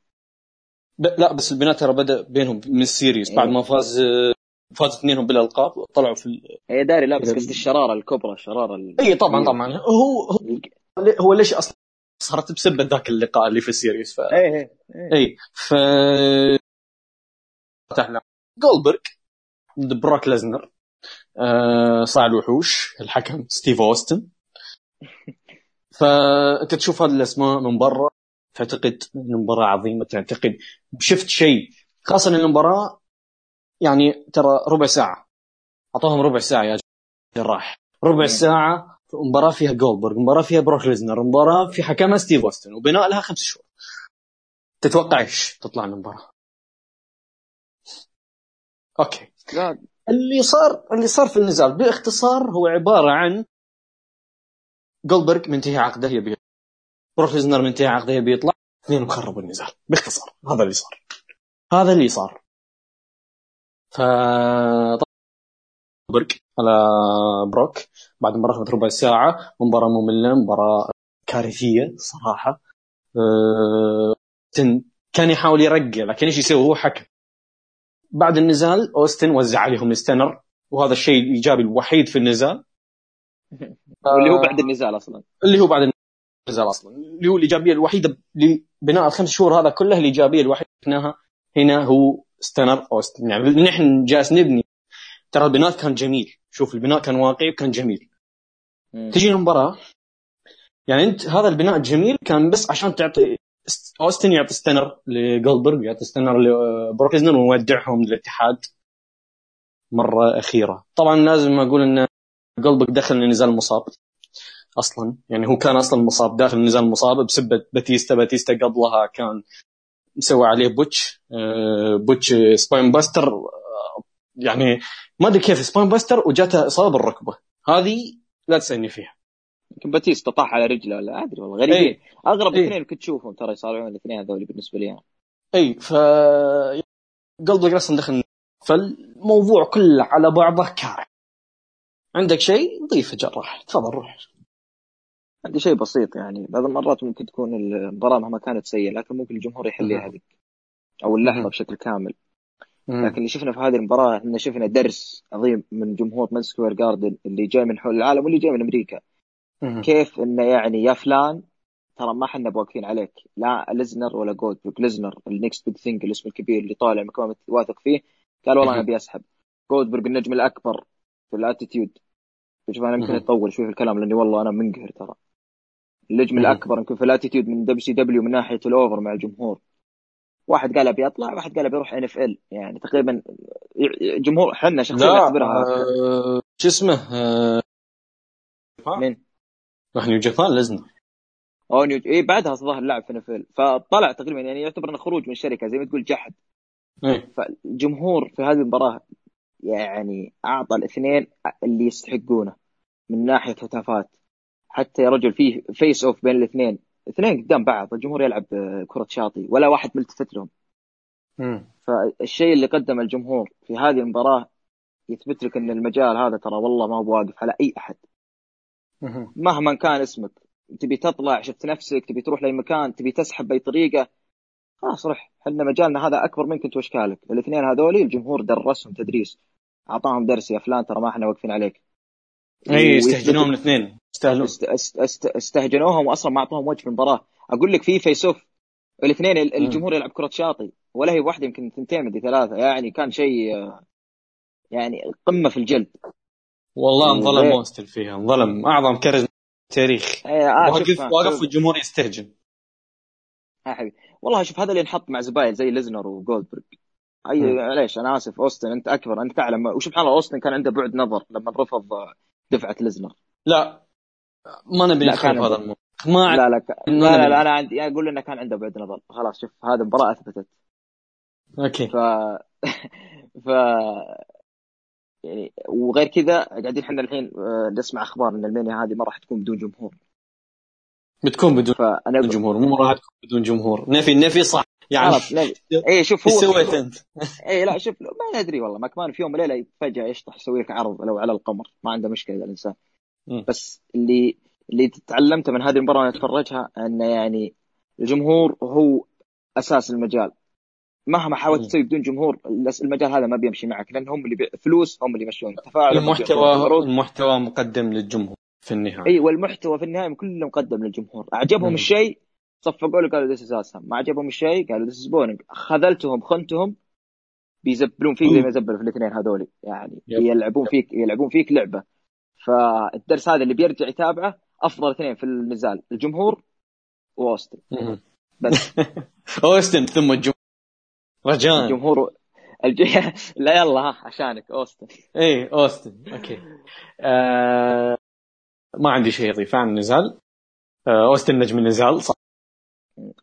لا بس البناء ترى بدأ بينهم من ال Series بعد ما فاز آه، فاز اثنينهم بالألقاب وطلعوا في ال... إيه داري لا بس قصدي الشرارة الكبرى الشرارة ال... اي طبعا طبعا هو هو هو ليش أصلا صارت بسبب ذاك اللقاء اللي في ال Series ف إيه إيه إيه. اي ف جولبرغ بروك ليزنر آه صراع الوحوش الحكم ستيف أوستن. فأنت تشوف هذه الأسماء من برا تعتقد إن المباراة عظيمة. تعتقد شفت شيء خاصة إن المباراة يعني ترى ربع ساعة. أعطوهم ربع ساعة يا جراح. ربع. ساعة مباراة فيها جولبرغ مباراة فيها بروك ليزنر مباراة في حكمها ستيف أوستن وبناء لها خمس شهور. تتوقع إيش تطلع المباراة؟ أوكي. لا اللي صار اللي صار في النزال باختصار هو عبارة عن جولبرغ منتهي عقده يبي بروك ليزنر منتهي عقده يبي يطلع. اثنين خربوا النزال. باختصار. هذا اللي صار. هذا اللي صار. ف جولبرغ على بروك بعد ما ربع ساعة مباراة مملة مباراة كارثية صراحة. أه... تن- كان يحاول يرقع لكن إيش يسوي؟ هو حكم. بعد النزال أوستن وزع عليهم الستنر وهذا الشيء الإيجابي الوحيد في النزال. واللي هو بعد النزال أصلا. اللي هو بعد النزال أصلا. اللي هو الإيجابية الوحيدة لبناء الخمس شهور هذا كله الإيجابية الوحيدة شفناها هنا هو ستنر أوستن. يعني نحن جالس نبني. ترى البناء كان جميل. شوف البناء كان واقعي وكان جميل. تجي المباراة يعني انت هذا البناء الجميل كان بس عشان تعطي أوستن يعطي ستنر لجولدبرغ يعطي ستنر لبروك ويودعهم للاتحاد مرة أخيرة. طبعا لازم أقول إن جولدبرغ دخل النزال مصاب أصلا. يعني هو كان أصلا مصاب داخل النزال مصاب بسبب باتيستا. باتيستا قبلها كان مسوي عليه botch. آه، botch spinebuster. يعني ما أدري كيف spinebuster وجاته إصابة بالركبة. هذه لا تسألني فيها. يمكن باتيستا طاح على رجله ولا أدري والله. غريبين اي أغرب إيه. اثنين كنت تشوفهم ترى يصارعون الاثنين هذول بالنسبة لي. أنا. اي ف جولدبرغ أصلا دخل فالموضوع كله على بعضه كارثة. عندك شيء؟ تضيفه جراح تفضل روح. عندي شيء بسيط يعني. بعض المرات ممكن تكون المباراة مهما كانت سيئة لكن ممكن الجمهور يحليها هذيك أو اللحظة. بشكل كامل. لكن اللي شفنا في هذه المباراة إحنا شفنا درس عظيم من جمهور ماديسون سكوير جاردن اللي جاي من حول العالم واللي جاي من أمريكا. كيف إنه يعني يا فلان ترى ما إحنا واقفين عليك. لا ليزنر ولا جولدبرغ ليزنر ال next big thing الاسم الكبير اللي طالع مكمان واثق فيه. قال والله أنا. أبي أسحب. جولدبرغ النجم الأكبر في ال Attitude شوف أنا يمكن. أطول شوي في الكلام لأني والله أنا منقهر ترى. النجم. الأكبر يمكن في ال Attitude من WCW من ناحية ال over مع الجمهور. واحد قال أبي أطلع واحد قال أبي أروح NFL يعني تقريبا جمهور إحنا شخصيا نعتبرها آه، شو اسمه؟ آه، من راح New Japan لزنا أو نيو اي بعدها الظاهر لعب في ال فطلع تقريبا يعني يعتبر إنه خروج من الشركة زي ما تقول جحد. إيه. فالجمهور في هذه المباراة يعني أعطى الاثنين اللي يستحقونه من ناحية هتافات. حتى يا رجل فيه face off بين الاثنين. اثنين قدام بعض الجمهور يلعب كرة شاطئ ولا واحد ملتفت لهم. مم. فالشيء اللي قدمه الجمهور في هذه المباراة يثبت لك إن المجال هذا ترى والله ما هو واقف على أي أحد. مهما كان اسمك تبي تطلع شفت نفسك تبي تروح لأي مكان تبي تسحب بأي طريقة خلاص روح إحنا مجالنا هذا أكبر منك أنت وإشكالك. الاثنين هذولي الجمهور درسهم تدريس. أعطاهم درس يا فلان ترى ما إحنا واقفين عليك. إي يستهجنون الاثنين. يستاهلون. است- است- است- استهجنوهم واصلا ما أعطوهم وجه في المباراه أقول لك في face off الاثنين ال- الجمهور يلعب كرة شاطئ ولا هي واحدة يمكن ثنتين مدري ثلاثة. يعني كان شيء آه، يعني قمة في الجلد. والله انظلم موستل فيها انظلم. أعظم كاريزما التاريخ. آه، آه، واقف آه، واقف. والجمهور يستهجن. يا حبيبي. والله شوف هذا اللي ينحط مع زباين زي ليزنر وجولدبرغ أي. معليش أنا آسف. أوستن أنت أكبر أنت تعلم وسبحان الله أوستن كان عنده بعد نظر لما رفض دفعة ليزنر. لا. ما نبي في هذا. الموضوع. ما لا لا لا, لا. لا أنا عندي أقول إنه كان عنده بعد نظر. خلاص شوف هذه المباراه أثبتت. okay. ف ف يعني وغير كذا قاعدين إحنا الحين آه، نسمع أخبار إن ال Mania هذه ما راح تكون بدون جمهور. بتكون بدون فأنا أقول جمهور مو راح تكون بدون جمهور. نفي نفي صح. يعني خلاص اي شوف إيش هو سويت أنت؟ اي لا شوف ما ندري والله. ماكمان في يوم وليلة فجأة يشطح يسوي لك عرض لو على القمر؟ ما عنده مشكلة الإنسان. مم. بس اللي اللي تعلمته من هذه المباراة وأنا اتفرجها إنه يعني الجمهور هو أساس المجال. مهما حاولت. تسوي بدون جمهور المجال هذا ما بيمشي معك لأن هم اللي. فلوس هم اللي يمشون اللي المحتوى. المحتوى مقدم للجمهور في النهاية إي والمحتوى في النهاية كله مقدم للجمهور أعجبهم. الشيء صفقوا له قالوا this is awesome ما عجبهم الشيء قالوا this is boring خذلتهم خنتهم بيزبلون فيك زي ما زبلوا في الإثنين هذولي يعني yep. يلعبون فيك يلعبون فيك لعبة فالدرس هذا اللي بيرجع يتابعه أفضل اثنين في النزال الجمهور وأوستن. بس أوستن ثم الجمهور رجاء الجمهور الج... لا يلا ها عشانك أوستن. اي أوستن okay. آه... ما عندي شيء اضيف عن النزال آه... أوستن نجم النزال صح؟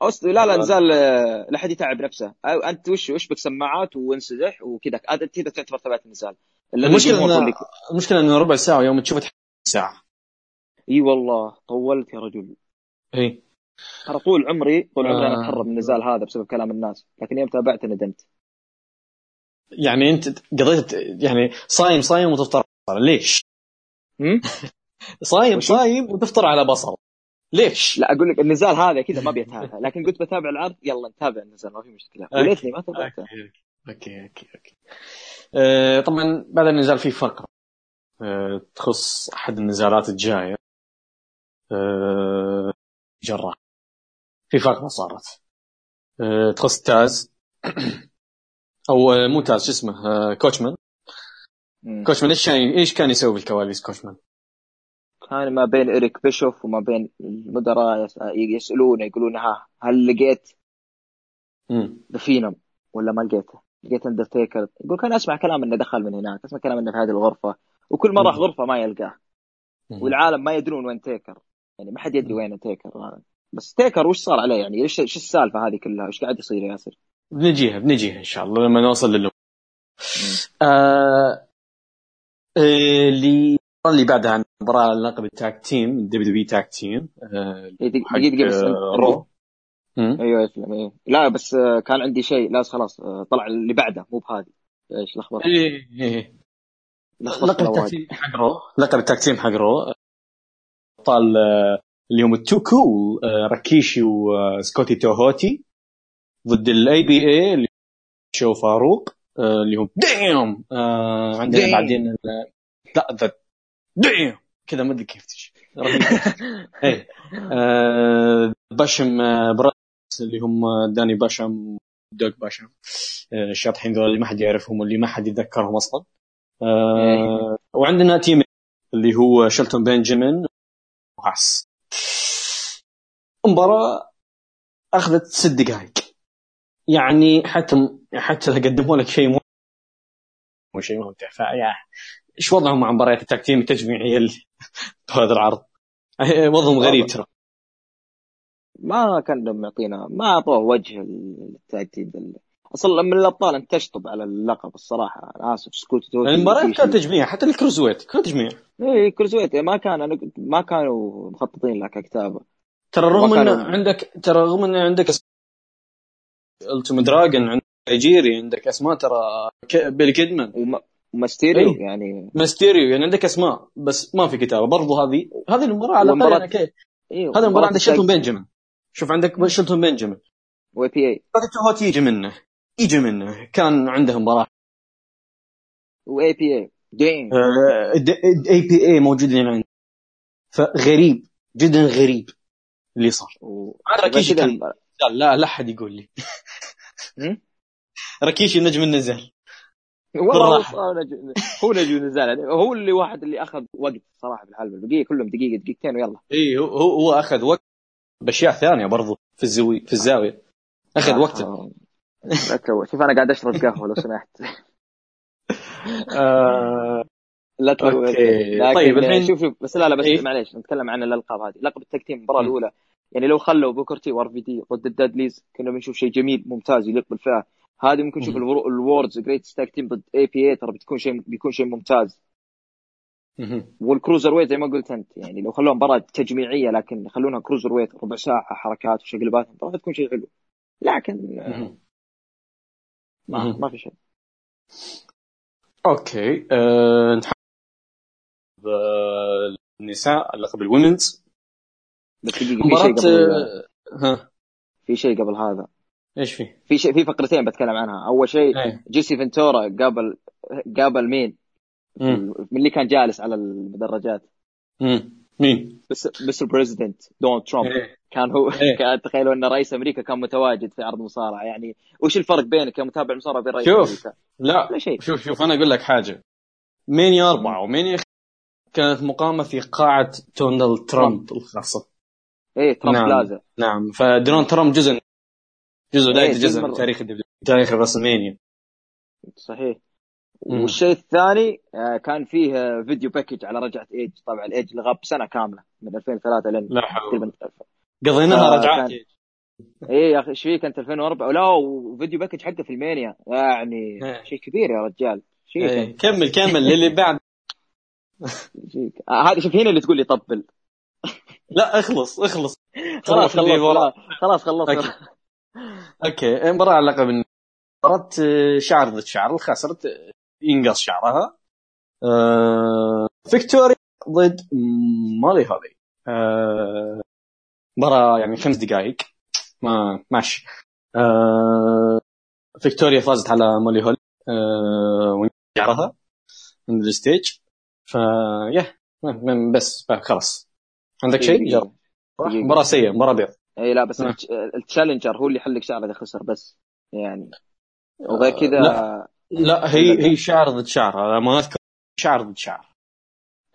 أوستن لا لا نزال. آه، لا حد يتعب نفسه. أو أنت وش وش بك سماعات وانسدح وكذا هذا كذا تعتبر ثبات النزال. المشكلة المشكلة ان ربع ساعة ويوم تشوف ساعة. إي والله طولت يا رجل. إي. ترى طول عمري طول عمري أنا آه. أتهرب من النزال هذا بسبب كلام الناس لكن يوم تابعت ندمت يعني أنت قضيت يعني صايم صايم وتفطر ليش؟ صايم؟ صايم وتفطر على بصل ليش؟ لا أقول لك النزال هذا كذا ما بيتابع لكن كنت بتابع العرض يلا نتابع النزال ما في مشكلة okay. وليتني ما تابعته okay okay okay okay آه، طبعا بعد النزال في فقره آه، تخص أحد النزالات الجاية آه، جراح في فقره صارت آه، تخص تاز أو آه، مو تاز شو اسمه آه، كوتشمان. كوتشمان إيش كان إيش كان يسوي بالكواليس كوتشمان؟ كان ما بين إريك بيشوف وما بين المدراء يس- يسألونه يقولون ها هل لقيت. The Phenom ولا ما لقيته؟ لقيت اندرتيكر يقول كان أسمع كلام إنه دخل من هناك أسمع كلام إنه في هذه الغرفة وكل ما راح. غرفة ما يلقاه. والعالم ما يدرون وين تيكر يعني ما حد يدري وين تيكر بس تيكر وش صار عليه يعني؟ إيش إيش السالفة هذه كلها؟ إيش قاعد يصير يا ياسر؟ بنجيها بنجيها إن شاء الله لما نوصل للو آه... آه، اللي اللي بعدها عن لقب ال tag team WW tag team آه، إيه، دقيقة بس آه، Raw. أيوه اسلم أيوه لا بس كان عندي شيء. لا خلاص طلع اللي بعده مو بهذه. إيش لخبطه إيه إيه لخبطة لقب. التاك تيم حق رو. لقب التاك تيم حق رو. ابطال اليوم التو كول آه، راكيشي وسكوتي توهوتي ضد الاي بي اي اللي شو فاروق آه، اللي هم ديم آه، عندنا. بعدين لا ذا ديم كذا ما أدري كيف تجي آه، باشم آه، براس اللي هم داني باشم دوغ باشم آه، الشاطحين ذول اللي ما حد يعرفهم واللي ما حد يتذكرهم أصلا. آه، وعندنا تيم اللي هو شلتون بنجامين وهاس. مباراة أخذت ست دقائق. يعني حتى حتى قدموا لك شيء مو مو شيء ممتع. فيا إيش وضعهم مع مباريات التكتيم التجميعيه اللي بهذا العرض؟ آه، وضعهم غريب ترى. ما كان معطينا ما اعطوه وجه التاج تيم ال- أصلا من الأبطال انت تشطب على اللقب الصراحة أنا آسف سكوت وكيشي. كانت تجميع حتى الكروزويت كان تجميع. اي كروزويت ما كان أنا ما كانوا مخططين لها ككتابه ترى رغم ان كانوا- عندك ترى رغم ان عندك التيم دراجون عندك نيجيري عندك أسماء ترى ك- بيل كيدمان وما- وماستيريو إيه. يعني. ماستيريو يعني عندك أسماء بس ما في كتابة. برضو هذه هذه المباراة على الأقل ومباراة- يعني كيف؟ أيوه هذا المباراة عند شلتون بنجامين شوف عندك شلتون بنجامين واي بي اي. هوت يجي منه؟ يجي منه. كان عنده مباراة. واي بي اي. دين. اي بي اي موجودين عنده فغريب جدا غريب اللي صار. راكيشي كذا كان لا لا لا أحد يقول لي. هم؟ راكيشي نجم النزال. والله هو نجم هو نجم نزال يعني هو اللي واحد اللي أخذ وقت صراحة في الحلبة. البقية كلهم دقيقة دقيقتين ويلا. اي هو هو أخذ وقت بأشياء ثانية برضو في الزاويه في الزاوية. أخذ وقته. آه. شوف أنا قاعد أشرب قهوة لو سمحت. آه لا تروح. لكن طيب، الحين- شوف شوف بس لا لا بس إيه؟ معليش نتكلم عن الألقاب هذه لقب التكتيم المباراة. الأولى يعني لو خلوا بوكر تي و RVD ضد الدادليز كنا بنشوف شيء جميل ممتاز يليق بالفئة هذه ممكن نشوف ال World's Greatest Tag Team ضد APA ترى بتكون شيء بيكون شيء ممتاز. وال cruiserweight زي ما قلت أنت يعني لو خلوها مباراة تجميعية لكن يخلونها cruiserweight ربع ساعه حركات وشقلبات المباراه تكون شيء حلو لكن. ما. ما في شيء okay نتحدث آه، النساء اللقب ال Women's بس دقيقه في مباراة شيء قبل ها في شيء قبل هذا إيش في؟ في شيء في فقرتين بتكلم عنها أول شيء إيه جيسي فنتورا قابل قابل مين؟ مم. من اللي كان جالس على المدرجات مم. مين؟ بس بس ال President دونالد ترامب إيه. كان هو إيه. كان تخيلوا إن رئيس أمريكا كان متواجد في عرض مصارعة يعني وش الفرق بينك كمتابع المصارعه وبين رئيس شوف. أمريكا؟ لا لا شيء شوف شوف أنا أقول لك حاجة Mania أربعة و Mania كانت مقامة في قاعة دونالد ترامب الخاصة إيه ترامب نعم. بلازا نعم فدونالد ترامب جزء جزء لا إيه، جزء من. تاريخ تاريخ ال WrestleMania صحيح. والشيء الثاني آه، كان فيه آه، video package على رجعة إيج طبعا الايج اللي غاب سنة كاملة من 2003 لين لا حول تقريبا قضيناها آه، رجعات كان- إيه يا أخي إيش فيك أنت 2004 لا و video package حقه في ال Mania. يعني إيه. شيء كبير يا رجال. شيء إيه، كمل كمل للي بعد. آه، هذه شوف هنا اللي تقول لي طبل. لا اخلص اخلص. خلاص خلص. خلاص خلاص أوكي. أوكي مباراة على لقب الن- مباراة آه، شعر ضد شعر خسرت آه، ينقص شعرها. آه، فيكتوريا ضد مولي هولي آه، مباراة يعني خمس دقائق ما ماشي آه، فيكتوريا فازت على مولي هولي آه، شعرها من ال stage فيا بس خلاص عندك شيء؟ جرب دقيقة. مباراة سيئة مباراة bad اي لا بس آه. ال Ch- ال challenger هو اللي يحلق شعره إذا خسر بس يعني وغير آه، كذا لا. لا هي هي شعر ضد شعر أنا ما أذكر شعر ضد شعر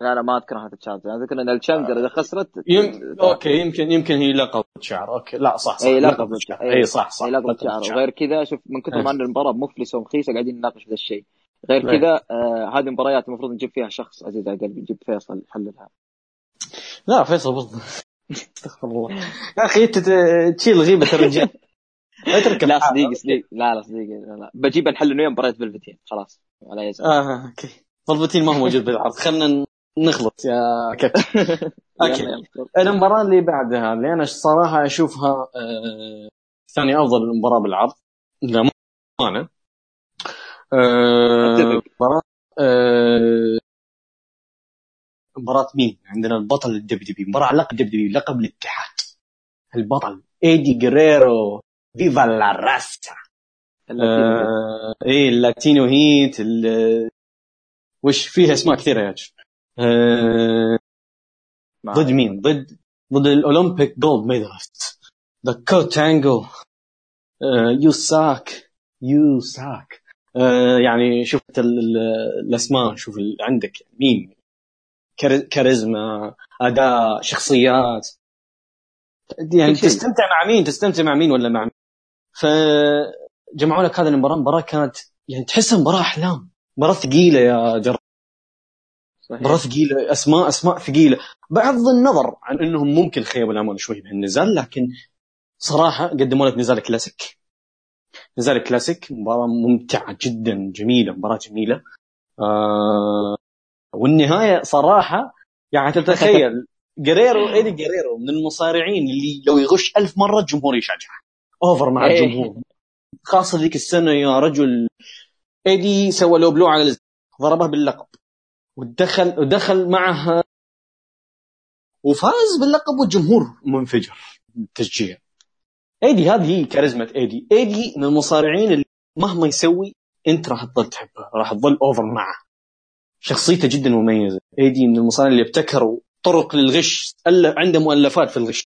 لا لا ما أذكر هذا ال challenger أنا أذكر إن ال challenger إذا خسرت يم... أوكي يمكن يمكن هي لقب شعر أوكي لا صح صح. اي لقب شعر. اي صح صح. اي لقب شعر وغير كذا شوف من كثر ما إيه. ان المباراه مفلسه ومخيسه قاعدين نناقش ذا الشيء. غير إيه. كذا آه هذه مباريات المفروض نجيب فيها شخص عزيز على قلبي. نجيب فيصل يحللها لا فيصل برضه استغفر الله. يا أخي أنت تشيل غيبة الرجال. لا تركب لا. صديقي صديقي. لا لا صديقي لا لا. بجيب نحل إنه يوم مباراة بلفتين خلاص. ولا يزعل. آه أوكي. فلفتين ما هو موجود بالعرض. خلينا نخلص يا كابتن. أوكي. المباراة اللي بعدها اللي أنا الصراحه أشوفها آه ثاني أفضل مباراه بالعرض. لا أنا. آه مباراة آه مباراة مين؟ عندنا البطل الدب بي مباراة على لقب بي لقب الاتحاد. البطل إيدي جريرو viva la raza. آه إيه ال Latino Heat وش فيها أسماء كثيرة يا آه ضد مين؟ ضد ضد ال Olympic gold medalist the Kurt Angle you suck you suck يعني شفت الأسماء شوف عندك مين؟ كاريزما أداء شخصيات. يعني تستمتع مع مين؟ تستمتع مع مين ولا مع مين؟ فجمعوا لك هذه المباراة المباراه كانت يعني تحسها مباراة أحلام. مباراة ثقيلة يا جر مباراه ثقيله أسماء أسماء ثقيله بغض النظر عن إنهم ممكن خيبوا الأمل شوي بهالنزال لكن صراحة قدموا لك نزال كلاسيك. نزال كلاسيك مباراة ممتعة جدا جميلة مباراة جميلة. آه والنهاية صراحة يعني تتخيل جريرو إيدي جريرو من المصارعين اللي لو يغش ألف مرة الجمهور يشجعه over مع إيه. الجمهور. خاصة ذيك السنة يا رجل إيدي سوى له blow على ضربه باللقب. ودخل ودخل معه وفاز باللقب والجمهور منفجر. بالتشجيع ايدي هذه هي كاريزما ايدي ايدي من المصارعين اللي مهما يسوي انت راح تظل تحبه راح تظل over معه. شخصيته جدا مميزة. ايدي من المصارعين اللي ابتكروا طرق للغش عنده مؤلفات في الغش.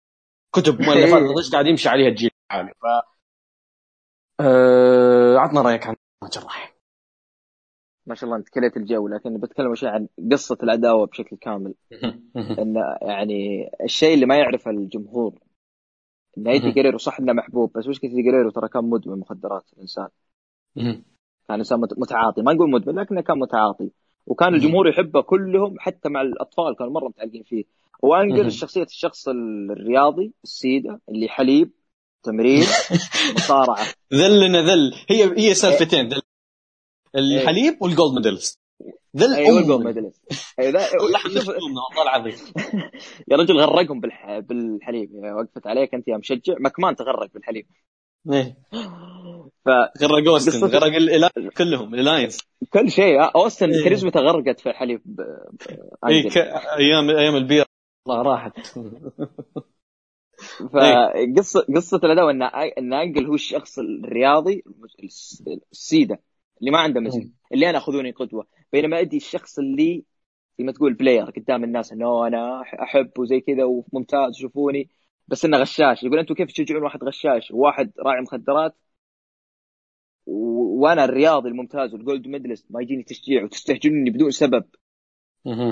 كتب مؤلفات الغش قاعد يمشي عليها الجيل الحالي ف أه... عطنا رأيك عن جراح ما شاء الله أنت كليت الجو لكن بتكلم شيء عن قصة العداوه بشكل كامل. إن يعني الشيء اللي ما يعرفه الجمهور إن ايدي جريرو صح إنه محبوب بس مشكلة ايدي جريرو ترى كان مدمن مخدرات الإنسان. كان إنسان مت- متعاطي ما نقول مدمن لكنه كان متعاطي. وكان الجمهور يحبه كلهم حتى مع الأطفال كانوا مرة متعلقين فيه. وانجل مهم. شخصية الشخص الرياضي السيدة اللي حليب تمرين مصارعة. ذلنا ذل. هي هي سالفتين ذل. الحليب وال gold medalist ذل أيوه أم. ال gold medalist the- والله العظيم. يا رجل غرقهم بالح... بالحليب. وقفت عليك أنت يا مشجع. ماكمان تغرق بالحليب. إيه. ف غرق أوستن غرق كلهم الالاينس كل شيء. آه، أوستن إيه. كاريزمته غرقت في الحليب ب- اي. ك... أيام أيام البير. والله راحت. فقصة قصة الأداء ان إن أنجل هو الشخص الرياضي الس- السيدة. اللي ما عنده مسك اللي أنا أخذوني قدوة. بينما أدي الشخص اللي زي ما تقول بلاير قدام الناس إنه أنا أحب وزي كذا وممتاز شوفوني بس إنه غشاش. يقول أنتم كيف تشجعون واحد غشاش؟ وواحد راعي مخدرات و... وأنا الرياضي الممتاز وال gold medalist ما يجيني تشجيع وتستهجنني بدون سبب.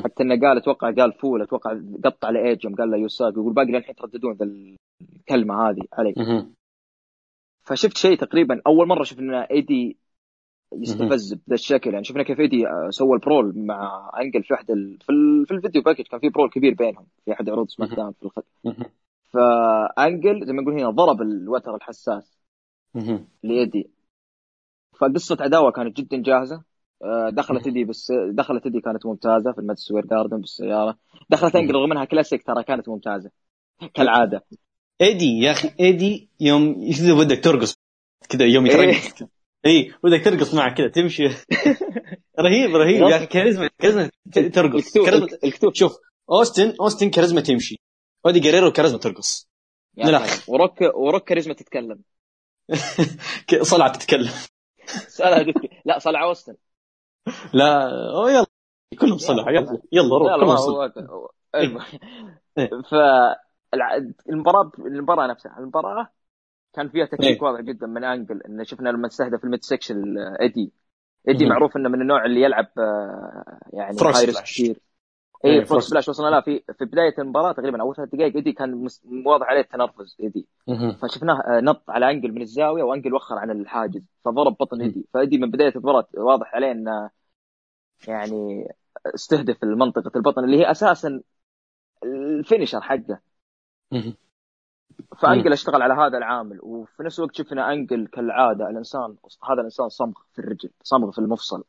حتى إنه قال أتوقع قال فول أتوقع قطع على ايجم قال له you suck يقول باقي للحين ترددون ذا الكلمة هذه علي. فشفت شيء تقريبا أول مرة شفنا ايدي يستفز بذا الشكل. يعني شفنا كيف إيدي آه، سوى ال brawl مع أنجل في احد ال... في, ال... في ال video package كان في brawl كبير بينهم في أحد عروض SmackDown في الخط مهم. فأنجل زي ما نقول هنا ضرب الوتر الحساس مهم. لايدي فقصة عداوة كانت جدا جاهزة. آه، دخلت إيدي بس دخلت إيدي كانت ممتازة في الماديسون سكوير جاردن بالسيارة. دخلت أنجل رغم إنها كلاسيك ترى كانت ممتازة كالعادة. إيدي يا أخي إيدي يوم كذا بدك ترقص كذا يوم يترقص. اي بدك ترقص معه كذا تمشي. رهيب رهيب. يا أخي كاريزما كاريزما ت- ترقص. الكتوب كاريزما الكتوب شوف اوستن أوستن كاريزما تمشي. ايدي جريرو كاريزما ترقص. يا لا. وروك وروك كاريزما تتكلم. صلعة تتكلم. دكي لا صلع أوستن. لا أو يلا. كلهم صلعوا يلا. يلا روح كلهم هو- المهم. إيه. فالمباراة المباراة نفسها. المباراة كان فيها تكتيك إيه. واضح جدا من أنجل انه شفنا لما استهدف ال mid section إيدي إيدي. معروف إنه من النوع اللي يلعب آه، يعني high risk. كثير اي frog. splash وصلنا لا في في بداية المباراة تقريبا أول ثلاث دقائق إيدي كان واضح عليه التنرفز إيدي. فشفناه آه، نط على أنجل من الزاوية وأنجل وخر عن الحاجز فضرب بطن. إيدي فإيدي من بداية المباراة واضح عليه إنه يعني استهدف المنطقة البطن اللي هي أساسا ال finisher حقه. فانجل أشتغل على هذا العامل وفي نفس الوقت شفنا انجل كالعادة الإنسان هذا الإنسان صمغ في الرجل صمغ في المفصل.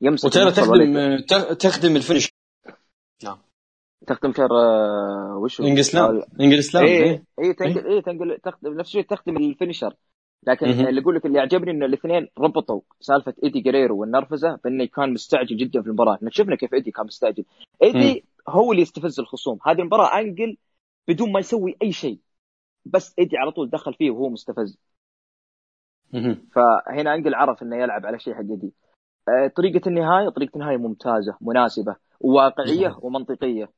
يمسك وترى تخدم تخدم الفينش. نعم. تختم شهر آه، وش؟ انجلسلام انجلسلام اي إيه. اي تنقل اي تنقل تختم نفس الشيء تختم الفينشر. لكن مهم. اللي أقول لك اللي عجبني ان الاثنين ربطوا سالفة إيدي جريرو والنرفزة بإنه كان مستعجل جدا في المباراة، إحنا شفنا كيف إيدي كان مستعجل، إيدي هو اللي يستفز الخصوم، هذه المباراة انجل بدون ما يسوي أي شيء. بس إيدي على طول دخل فيه وهو مستفز،. فهنا انجل عرف إنه يلعب على شيء حق ايدي. آه، طريقة النهاية طريقة النهاية ممتازة مناسبة وواقعيه ومنطقية.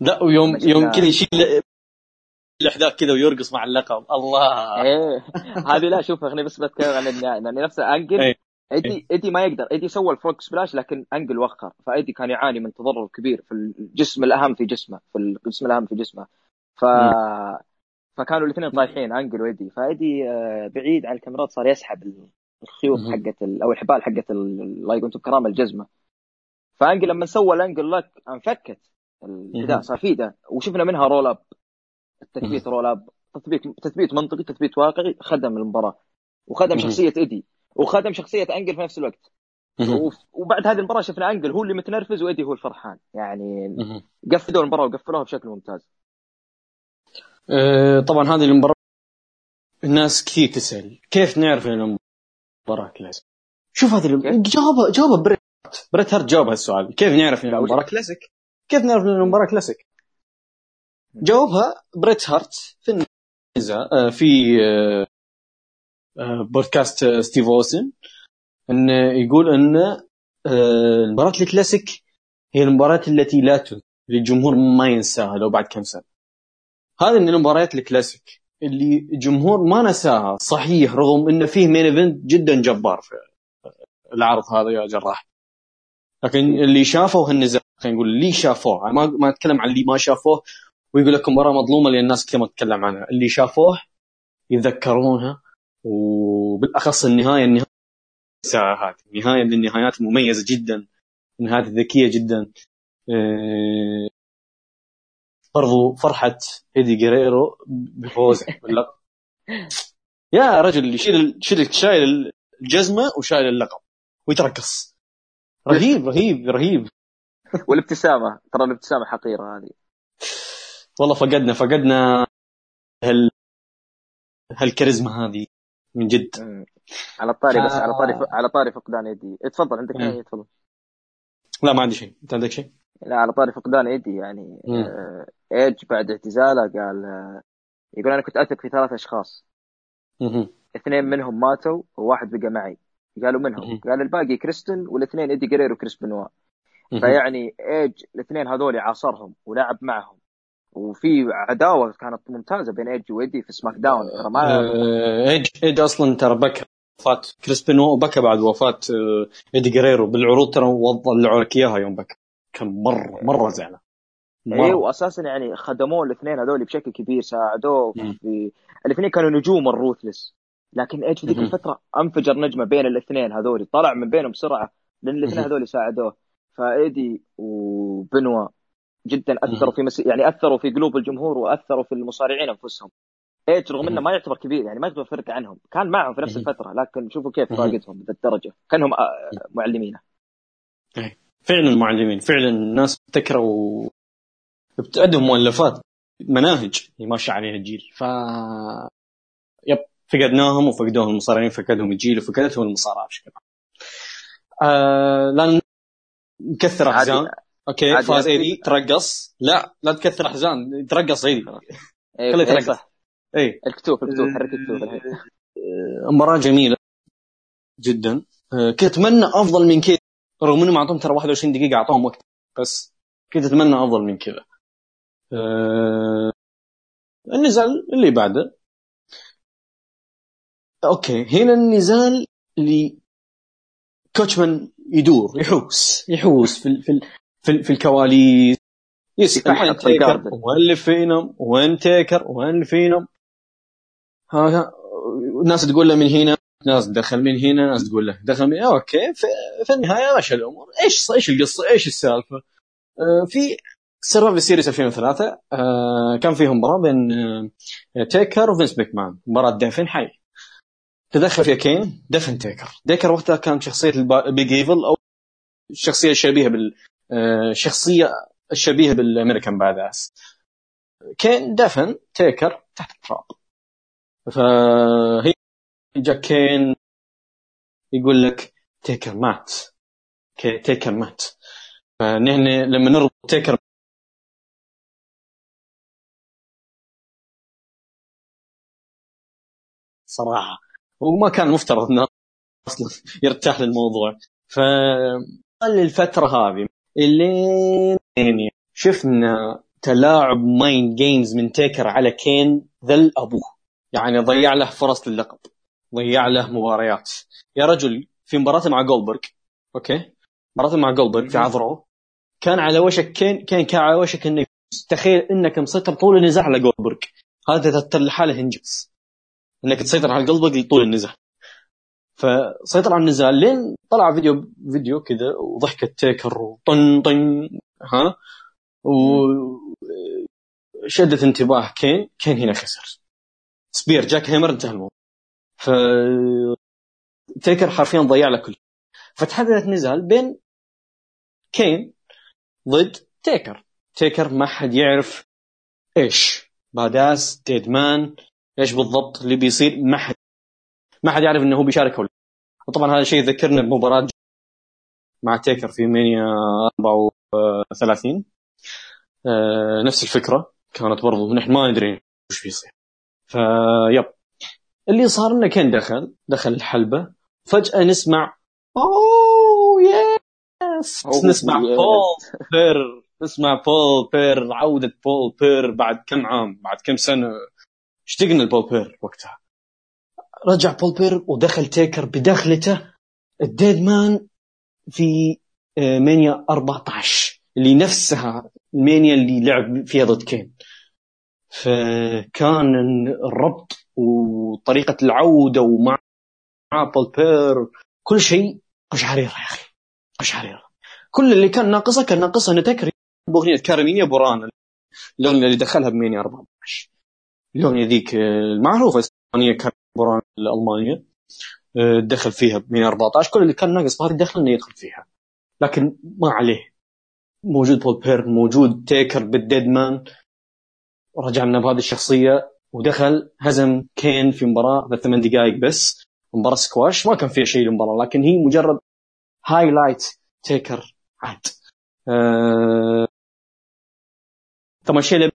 لا ويوم يوم كذا يشيل الأحداث كذا ويرقص مع اللقب. الله. إيه. هذه لا شوف خليني بس بتكلم عن النهايه لأن نفسه انجل إيه. ايدي إيدي ما يقدر. إيدي سوى ال frog splash لكن انجل وخر فإيدي كان يعاني من تضرر كبير في الجسم الأهم في جسمه في الجسم الأهم في جسمه. ف فكانوا الاثنين طايحين أنجل وإيدي. فإيدي آه، بعيد عن الكاميرات صار يسحب الخيوط. حقت أو الحبال حقت ال- الله يقول بكرامة الجزمة. فأنجل لما سوى ال ankle lock أنفكت مم. صار في ده. وشفنا منها roll up التثبيت roll up. تثبيت تثبيت منطقي تثبيت واقعي خدم المباراة. وخدم. شخصية إيدي. وخدم شخصية أنجل في نفس الوقت. وبعد هذه المباراة شفنا أنجل هو اللي متنرفز وإيدي هو الفرحان. يعني. قفلوا المباراة وقفلوها بشكل ممتاز. طبعا هذه المباراة الناس كثير تسأل كيف نعرف إن المباراة كلاسيك؟ شوف هذه؟ جاوبها جاوبها بريت بريت هارت جاوب هالسؤال كيف نعرف إن المباراة كلاسيك؟ كيف نعرف إن المباراة كلاسيك؟ جاوبها بريت هارت في النزال آه، في آه، بودكاست ستيف أوستن انه يقول إن المباراة الكلاسيك هي المباراة التي لا تنسى للجمهور ما ينساها لو بعد كم سنة هذه من المباريات الكلاسيك اللي الجمهور ما نساها صحيح رغم انه فيه main event جدا جبار في العرض هذا يا جراح. لكن اللي شافوا هالنزال خلينا نقول اللي شافوه ما ما أتكلم عن اللي ما شافوه ويقول لك مباراه مظلومة لأن الناس كثير ما تتكلم عنها. اللي شافوه يتذكرونها وبالأخص النهاية النهاية الساعات النهايه من النهايات المميزه جدا النهايات الذكيه جدا. إيه، برضو فرحة إيدي جيريرو بفوزه باللقب يا رجل يشيل شيل شايل الجزمة وشايل اللقب ويترقص. رهيب رهيب رهيب. والابتسامة ترى الابتسامة حقيرة هذه. والله فقدنا فقدنا هال هالكاريزما هذه من جد. على الطاري بس. على طاري على طاري فقدان ايدي تفضل عندك. أي تفضل. لا ما عندي شيء. أنت عندك شيء؟ لا على طاري فقدان ايدي يعني مم. آه، ايج بعد اعتزاله قال آه، يقول أنا كنت أثق في ثلاث أشخاص مهم. اثنين منهم ماتوا وواحد بقى معي قالوا منهم. قال الباقي كريستيان والاثنين إيدي جريرو وكريس بنوا. فيعني ايج الاثنين هذول عاصرهم ولعب معهم وفي عداوة كانت ممتازة بين ايج وايدي في سماك داون ترى ما آه، ايج ايج أصلا ترى بكى وفاة كريس بنو وبكى بعد وفاة آه، إيدي جريرو بالعروض ترى طلعوا لك إياها يوم بكى كان مرة مرة زعلان مرة. إيه واساسا يعني خدموه الاثنين هذول بشكل كبير ساعدوه. في الاثنين كانوا نجوم ال ruthless لكن ايج في ذيك. الفترة أنفجر نجمة بين الاثنين هذول طلع من بينهم بسرعة لأن الاثنين. هذول ساعدوه فإيدي وبنوا جدا أثروا. في مس... يعني أثروا في قلوب الجمهور وأثروا في المصارعين أنفسهم ايج رغم إنه. ما يعتبر كبير يعني ما يعتبر فرق عنهم كان معهم في نفس. الفترة لكن شوفوا كيف. فاقدهم بذا الدرجه كأنهم آه، معلمينه فعلا معلمين فعلا الناس بتكره و عندهم مؤلفات مناهج. ماشي عليها الجيل ف يب فقدناهم وفقدوهم المصارعين فقدهم الجيل وفقدتهم المصارعة بشكل عام. آه لا نكثر. أحزان. أوكي عادي فاز. إيدي. ترقص. لا لا تكثر أحزان. ترقص إيدي. خليه إيه يترقص. صح. اي الكتوف الكتوف حرك الكتوف آه، مباراة جميلة جدا. آه، كنت أتمنى أفضل من كذا. رغم إنهم أعطوهم ترى 21 دقيقة أعطوهم وقت. بس كنت أتمنى أفضل من كذا. آه، النزال اللي بعده. okay هنا النزال اللي كوتشمان يدور يحوس يحوس في ال- في ال- في, ال- في الكواليس. يفحط وين تيكر. وين فينهم وين تيكر؟ وين فينهم ها ها ناس تقول له من هنا. ناس دخل من هنا ناس تقول له دخل من okay في, في النهاية مشى الأمور. إيش إيش القصة؟ إيش السالفة؟ آه في سرفايفر سيريس 2003 آه كان فيهم مباراة بين آه تيكر وفينس مكمان. مباراة دفن حي. تدخل فيها كين دفن تيكر. تيكر وقتها كان شخصية ال Big Evil أو الشخصيه الشبيهه بال آه، شخصية الشبيه بال American Badass كين دفن تيكر تحت التراب. فهي جاك كين يقول لك تيكر مات تيكر مات فنحن لما نربط تيكر صراحة. وما كان مفترض إنه أصلا يرتاح للموضوع. ف الفترة هذه اللي يعني شفنا تلاعب mind games من تيكر على كين ذل أبوه. يعني ضيع له فرص للقب ضيع له مباريات. يا رجل في مباراته مع جولبرغ أوكي؟ مباراته مع جولبرغ في عرض رو كان على وشك كين كان كان على وشك انه تخيل إنك مسيطر طول النزال على جولبرغ. هذا لحاله انجاز إنك تسيطر على جولبرغ طول النزال. فسيطر على النزال لين طلع فيديو فيديو كذا وضحكة تيكر وطن طن ها؟ وشدت انتباه كين كين هنا خسر. spear jackhammer انتهى الموضوع. ف تيكر حرفيا ضيع له كل فتحدد نزال بين كين ضد تيكر. تيكر ما حد يعرف إيش. badass deadman إيش بالضبط اللي بيصير. ما حد ما حد يعرف إنه هو بيشارك ولا. وطبعا هذا الشيء ذكرنا بمباراة مع تيكر في مانيا 34 آه نفس الفكرة. كانت برضو نحن ما ندري وش بيصير. فيب. اللي صار إنه كان دخل دخل الحلبة فجأة نسمع oh yes نسمع بول بير نسمع بول بير عودة بول بير بعد كم عام بعد كم سنة. اشتقنا لبول بير وقتها. رجع بول بير ودخل تيكر بدخلته. ال deadman في آه، مانيا 14 اللي نفسها المانيا اللي لعب فيها ضد كين. فكان الربط وطريقة العودة ومع بول بير كل شيء قشعريرة يا أخي قشعريرة. كل اللي كان ناقصه كان ناقصه. إن تيكر يجي بأغنية كارمينا بورانا الأغنية اللي دخلها بمانيا 14 الأغنية ذيك المعروفة أغنية مباراه المانيا آه، دخل فيها ب 114 كل اللي كان ناقص هذه الدخلة إنه يدخل فيها. لكن ما عليه. موجود بول بير موجود تيكر بال deadman رجعنا بهذه الشخصية. ودخل هزم كين في مباراة ثمان دقائق بس. مباراة سكواش ما كان فيها شيء المباراه لكن هي مجرد highlight تيكر عاد. أه... طبعا اللي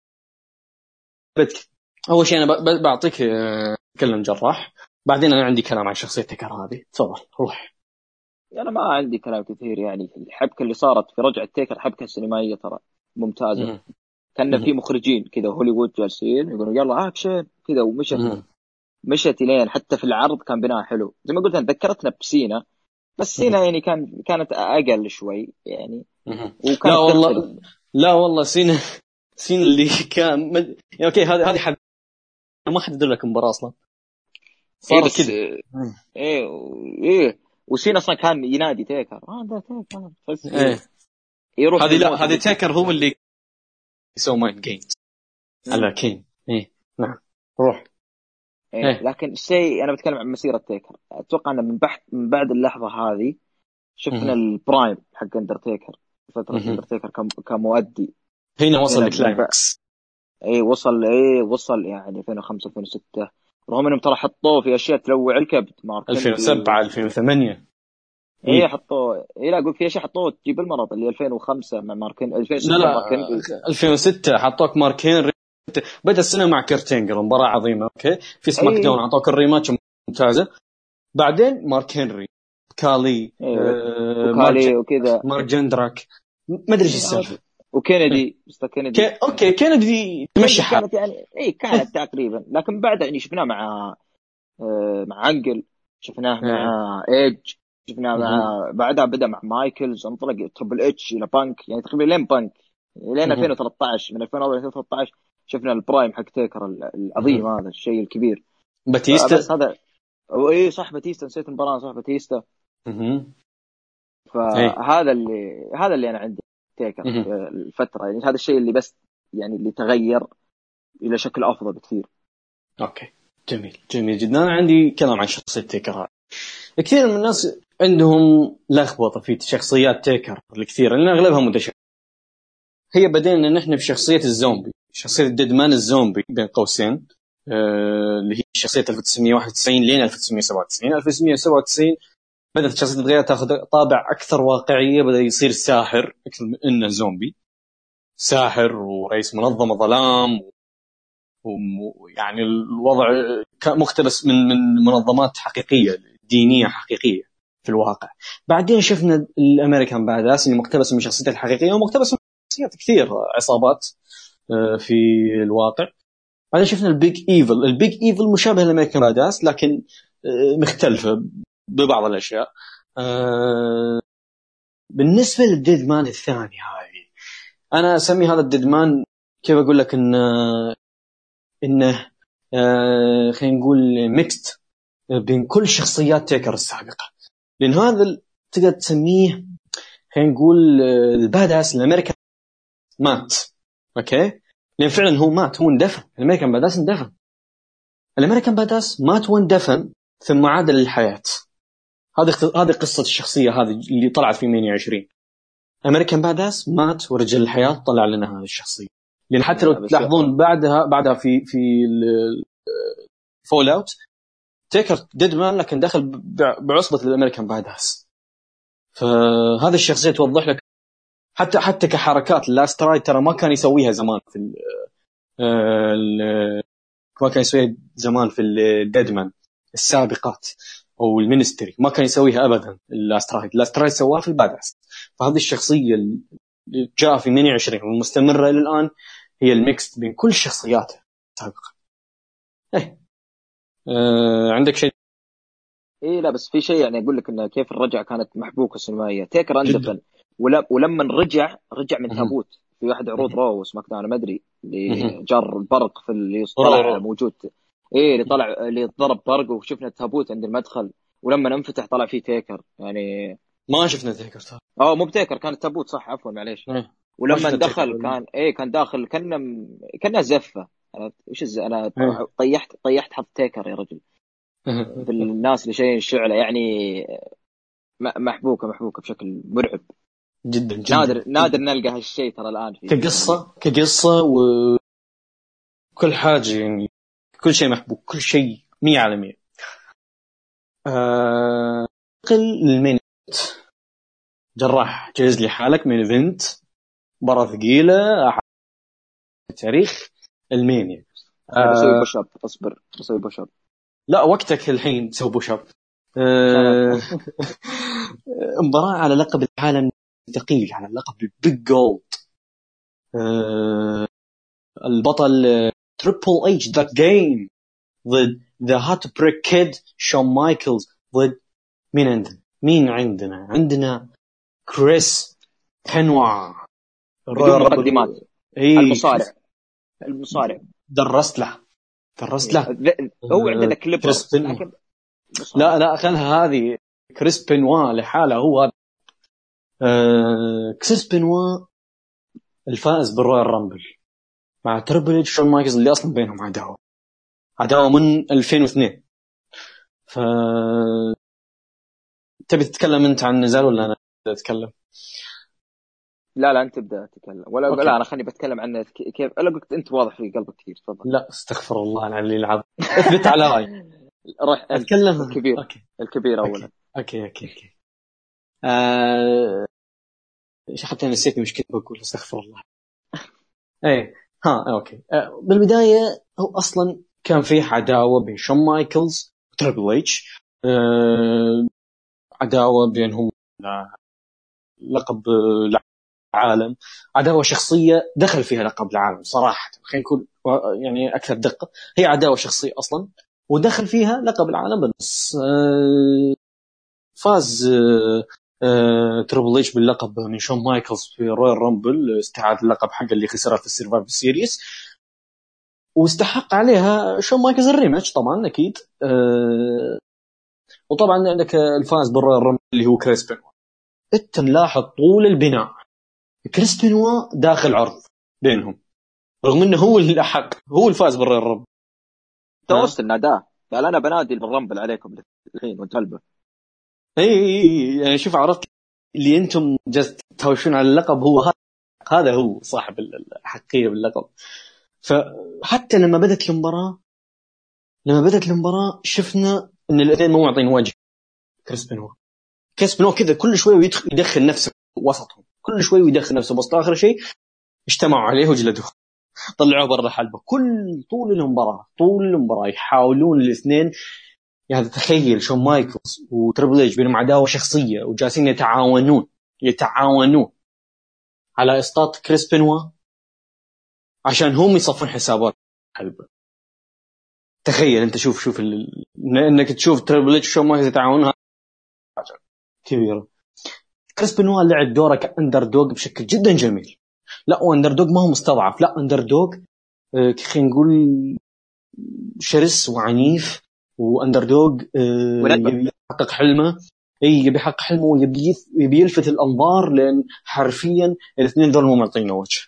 أول شيء أنا بعطيك آه، تكلم جراح. بعدين أنا عندي كلام عن شخصية تيكر هذه. تفضل روح. أنا ما عندي كلام كثير يعني الحبكة اللي صارت في رجعة تيكر حبكة سينمائية ترى ممتازة. كان في مخرجين كذا هوليوود جالسين يقولوا يلا اكشن كذا ومشت. مشت الين حتى في العرض كان بناء حلو. زي ما قلت أنا ذكرتنا بسينا بس سينا يعني كان كانت أقل شوي يعني. وكان لا والله لا والله سينا سينا اللي كان مد... يعني أوكي هذه هذه ما حد لك مباراة أصلا. صار إيه كذا. إيه إيه. وسين أصلا كان ينادي تيكر. آه ده تيكر. بس إيه. يروح هذه لا هذه تيكر هو اللي يسوي mind games على كين. إيه. نعم. روح. إيه. إيه. لكن الشيء أنا بتكلم عن مسيرة تيكر أتوقع ان من بعد من بعد اللحظة هذه شفنا البرايم حق اندرتيكر فترة اندرتيكر كمؤدي. هنا وصل الكلايمكس اي وصل اي وصل يعني 2005 2006 رغم إنهم ترى حطوه في أشياء تلوع الكبد. مارك 2007 2008 اي حطوه اي لا أقول في اشياء حطوه تجيب المرض اللي 2005 مع ماركين 2006 لا لا 2006 حطوك مارك هنري. بدأ السنة مع كيرتينجر مباراة عظيمة أوكي؟ في سماك أيه. داون أعطوك الريماتش ممتازة. بعدين مارك هنري كالي أيه. آه وكالي وكذا. مارك جندراك. ما أدري إيش السالفة. وكينيدي مستر كينيدي. كي... أوكي كينيدي تمشي كانت يعني اي كانت تقريبا. لكن بعد يعني شفناه مع آه مع أنجل شفناه مع ايج شفناه مع بعدها بدأ مع مايكلز انطلق تربل اتش إلى بانك يعني تقريبا لين بانك لين 2013 من 2004 2013 شفنا ال prime حق تيكر العظيم هذا الشيء الكبير. باتيستا؟ بس هذا اي صح باتيستا نسيت المباراة صح باتيستا. فهذا اللي هذا اللي أنا عندي تيكر الفترة. يعني هذا الشيء اللي بس يعني اللي تغير إلى شكل أفضل بكثير. أوكي. جميل. جميل جدا. أنا عندي كلام عن شخصية تيكر كثير من الناس عندهم لخبطة في شخصيات تيكر الكثيره لأن اغلبها متشابهه هي بدينا نحن بشخصيه الزومبي شخصية الديدمان الزومبي بين قوسين آه، اللي هي شخصية 1991 لين 1997 1997 بدأت الشخصيه تتغير تاخذ طابع أكثر واقعية بدأ يصير ساحر أكثر من إنه زومبي. ساحر ورئيس منظمة ظلام ويعني الوضع مقتبس من من منظمات حقيقية دينية حقيقية. في الواقع. بعدين شفنا ال American badass اللي مقتبس من شخصيته الحقيقية ومقتبس من شخصيات كثير عصابات آه، في الواقع. بعدين شفنا ال big evil ال big evil مشابه لل American badass لكن آه، مختلفة ببعض الأشياء. آه، بالنسبة لل deadman الثاني هذه أنا أسمي هذا ال deadman كيف أقول لك إنه إنه خلينا نقول mixed بين كل شخصيات تيكر السابقة. لأن هذا تقدر تسميه خلينا نقول آه، ال badass American مات. أوكي؟ لأن فعلا هو مات هو اندفن. ال American badass اندفن. ال American badass مات واندفن ثم عاد للحياة. هذه هذه قصة الشخصية هذه اللي طلعت في 120 American badass مات ورجع للحياه طلع لنا هذه الشخصية. لأن حتى لو تلاحظون بعدها بعدها في في full out تيكر deadman لكن دخل بعصبة ال American badass فهذه الشخصية توضح لك حتى حتى كحركات Last Ride ترى ما كان يسويها زمان في ال ما كان يسويها زمان في ال deadman السابقات أو ال Ministry. ما كان يسويها ابدا الاسترايد الاسترايد سواها في ال badass فهذه الشخصية اللي جاء في 28 ومستمرة إلى الآن هي ال mix بين كل الشخصيات السابقه إيه. آه عندك شيء؟ إيه لا بس في شيء يعني أقول لك انه كيف الرجعة كانت محبوكة سينمائيه تيكر اندفن ولما رجع رجع من تابوت. في واحد عروض Raw SmackDown ما أدري اللي جر البرق في اللي طلع موجود. إيه اللي طلع اللي ضرب برق وشفنا التابوت عند المدخل. ولما انفتح طلع فيه تيكر يعني ما شفنا تيكر صح؟ آه مو بتيكر كان التابوت صح عفوا معليش. إيه. ولما دخل كان إيه كان داخل كان كانها زفة. أنا وش الز... أنا إيه. طيحت طيحت حط تيكر يا رجل. بالناس اللي شايلين الشعلة يعني محبوكه محبوكة بشكل مرعب. جدا جدا. نادر نادر نلقى هالشيء ترى الآن في كقصه كقصة وكل حاجة يعني كل شيء محبوك كل شيء 100 على 100 آه... المين جراح جهز لي حالك من إيفنت. مباراه ثقيلة تاريخ. المانيا يعني. بسوي بوش اب اصبر بسوي بوش اب لا وقتك الحين تسوي بوش اب آه، مباراة على لقب العالم الثقيل على لقب البيج جولد آه، البطل Triple H The Game ضد The Heartbreak Kid شون مايكلز ضد مين عندنا؟ مين عندنا؟ عندنا كريس بدون مقدمات. المصارع المصارع. درست له. درست له. هو عندنا كليب لا لا خلها هذه كريس بنوا لحاله هو. هذا آه كريس بنوا الفائز بال Royal Rumble مع Triple H شون مايكلز اللي أصلا بينهم عداوة. عداوة من 2002 ف تبي تتكلم أنت عن النزال ولا أنا أتكلم؟ لا لا انت تبدأ تتكلم. ولا أوكي. لا أنا خليني بتكلم عن كيف لا قلت أنت واضح في قلبك كثير تفضل. لا استغفر الله العلي العظيم. اثبت على راي روح أتكلم. الكبير. أوكي. الكبير اولا. أوكي. أوكي أوكي آه... حتى نسيت مش كنت بقول استغفر الله. إيه ها أوكي. آه بالبداية هو أصلا كان في عداوة بين شون مايكلز و Triple H. آه عداوة بينهم لقب العالم عداوة شخصية دخل فيها لقب العالم صراحة. خلينا نكون يعني أكثر دقة. هي عداوة شخصية أصلا ودخل فيها لقب العالم بس آه، فاز Triple آه، H باللقب من شون مايكلز في Royal Rumble استعاد اللقب حقه اللي خسره في ال Survivor Series واستحق عليها شون مايكلز ال rematch طبعا أكيد. آه، وطبعا عندك الفايز بال Royal Rumble اللي هو كريس بنوا انت ملاحظ طول البناء. كريس بنوا داخل عرض بينهم رغم إنه هو اللي احق هو الفايز بال Royal Rumble توست الناداه قال أنا بنادي بال Rumble عليكم الحين وانت قلبه إي يعني شوف عرفت اللي أنتم جالس تهاوشون على اللقب هو هذا هذا هو صاحب الأحقية باللقب. فحتى لما بدت المباراة لما بدت المباراة شفنا إن الاثنين مو معطين وجه كريس بنوا. كريس بنوا كذا كل شوي يدخل نفسه وسطهم كل شوي ويدخل نفسه بس آخر شيء اجتمعوا عليه وجلدوه. طلعوه برا الحلبة. كل طول المباراة طول المباراة يحاولون الاثنين. يعني تخيل شون مايكلز و Triple H بينهم عداوة شخصية وجالسين يتعاونون يتعاونون على إسقاط كريس بنوا عشان هم يصفون حسابات الحلبة. تخيل أنت شوف شوف ال... إنك تشوف Triple H وشون مايكلز يتعاونون. كبيرة. كريس بنوا لعب دوره ك underdog بشكل جدا جميل. لا و underdog ما هو مستضعف. لا underdog آه، خلينا نقول شرس وعنيف و underdog آه، يبي يحقق حلمه. إي يبي يحقق حلمه ويبي يبي يلفت الأنظار لأن حرفيا الاثنين ذول مو معطينه وجه.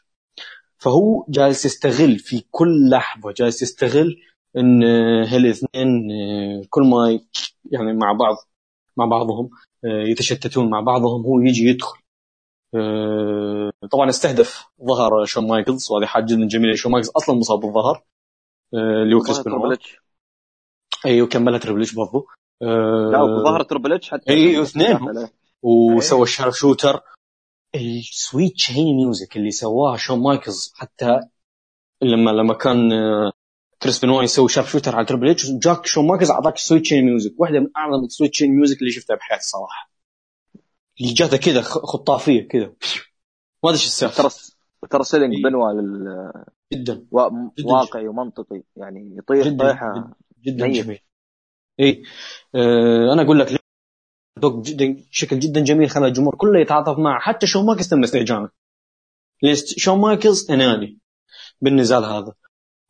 فهو جالس يستغل في كل لحظة جالس يستغل إن هالاثنين آه، كل ما يعني مع بعض مع بعضهم يتشتتون مع بعضهم هو يجي يدخل. آه، طبعا استهدف ظهر شون مايكلز وهذه حاجة جدا جميلة. شون مايكلز أصلا مصاب بالظهر. آه، اللي هو كريس بنوا أيوه كملها تربل اتش برضو. آه، لا ظهر تربل اتش حتى أيوه اثنين وسوى ال sharpshooter. ال sweet chin music اللي سواها شون مايكلز حتى لما لما كان كريس بنوا يسوي sharpshooter على تربل اتش جاك شون مايكلز اعطاك sweet chin music واحدة من أعظم ال sweet chin music اللي شفتها بحياتي صراحة. اللي جاته كذا خطافية كذا. ما أدري إيش السالفة. ترى ترى selling إيه. بنوا لل جدا. واقعي ومنطقي. يعني يطيح جداً طيحة جدا, جميل. اي آه أنا أقول لك دوك جدا شكل جدا جميل خلى الجمهور كله يتعاطف معه. حتى شون مايكلز تم استهجانه ليش؟ شون مايكلز أناني. بالنزال هذا.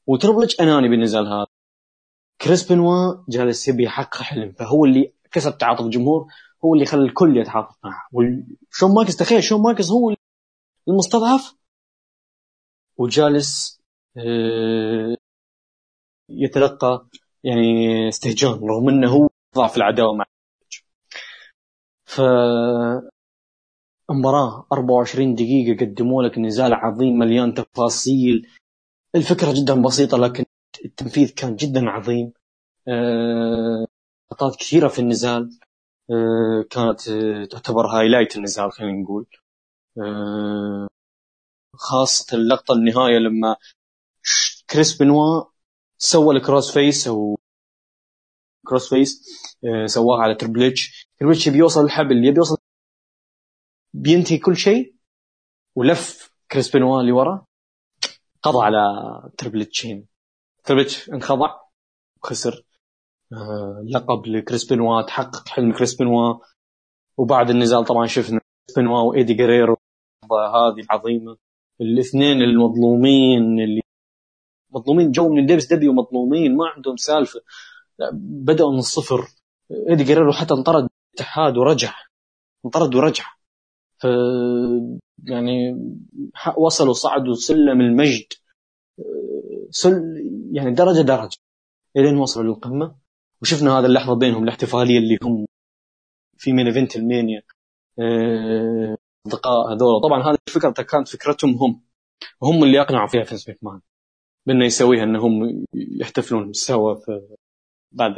وتربل أناني بالنزال هذا. كريس بنوا جالس يبي يحقق حلم فهو اللي كسب تعاطف الجمهور هو اللي خلى الكل يتعاطف معه. وشون مايكلز تخيل شون مايكلز هو المستضعف؟ وجالس آه، يتلقى يعني استهجان رغم إنه هو ضعف العداوة مع ف مباراة 24 دقيقة قدموا لك نزال عظيم مليان تفاصيل الفكرة جدا بسيطة لكن التنفيذ كان جدا عظيم. نقاط آه، كثيرة في النزال آه، كانت آه، تعتبر highlight النزال خلينا نقول. خاصة اللقطة النهاية لما كريس بنوا سوى ال crossface أو crossface سواها على تربل إتش. تربل إتش بيوصل الحبل يبي يوصل بينتهي كل شيء ولف كريس بنوا اللي ورا قضى على تربل اتش هنا. تربل انخضع وخسر آه، لقب لكريس بنوا تحقق حلم كريس بنوا وبعد النزال طبعا شفنا كريس بنوا وإيدي جريرو هذه العظيمة. الاثنين المظلومين اللي مظلومين جو من ال WCW ومظلومين ما عندهم سالفة. بدأوا من الصفر. إيدي جريرو حتى انطرد الاتحاد ورجع. انطرد ورجع. ف يعني وصلوا صعدوا سلم المجد سل يعني درجة درجة إلين وصلوا للقمة. وشفنا هذا اللحظة بينهم الاحتفالية اللي هم في main event مانيا آه، أصدقاء هذول. طبعا هذه الفكرة كانت فكرتهم هم وهم اللي أقنعوا فيها فينس ماكمان بأنه يسويها انهم يحتفلون سوا في بعد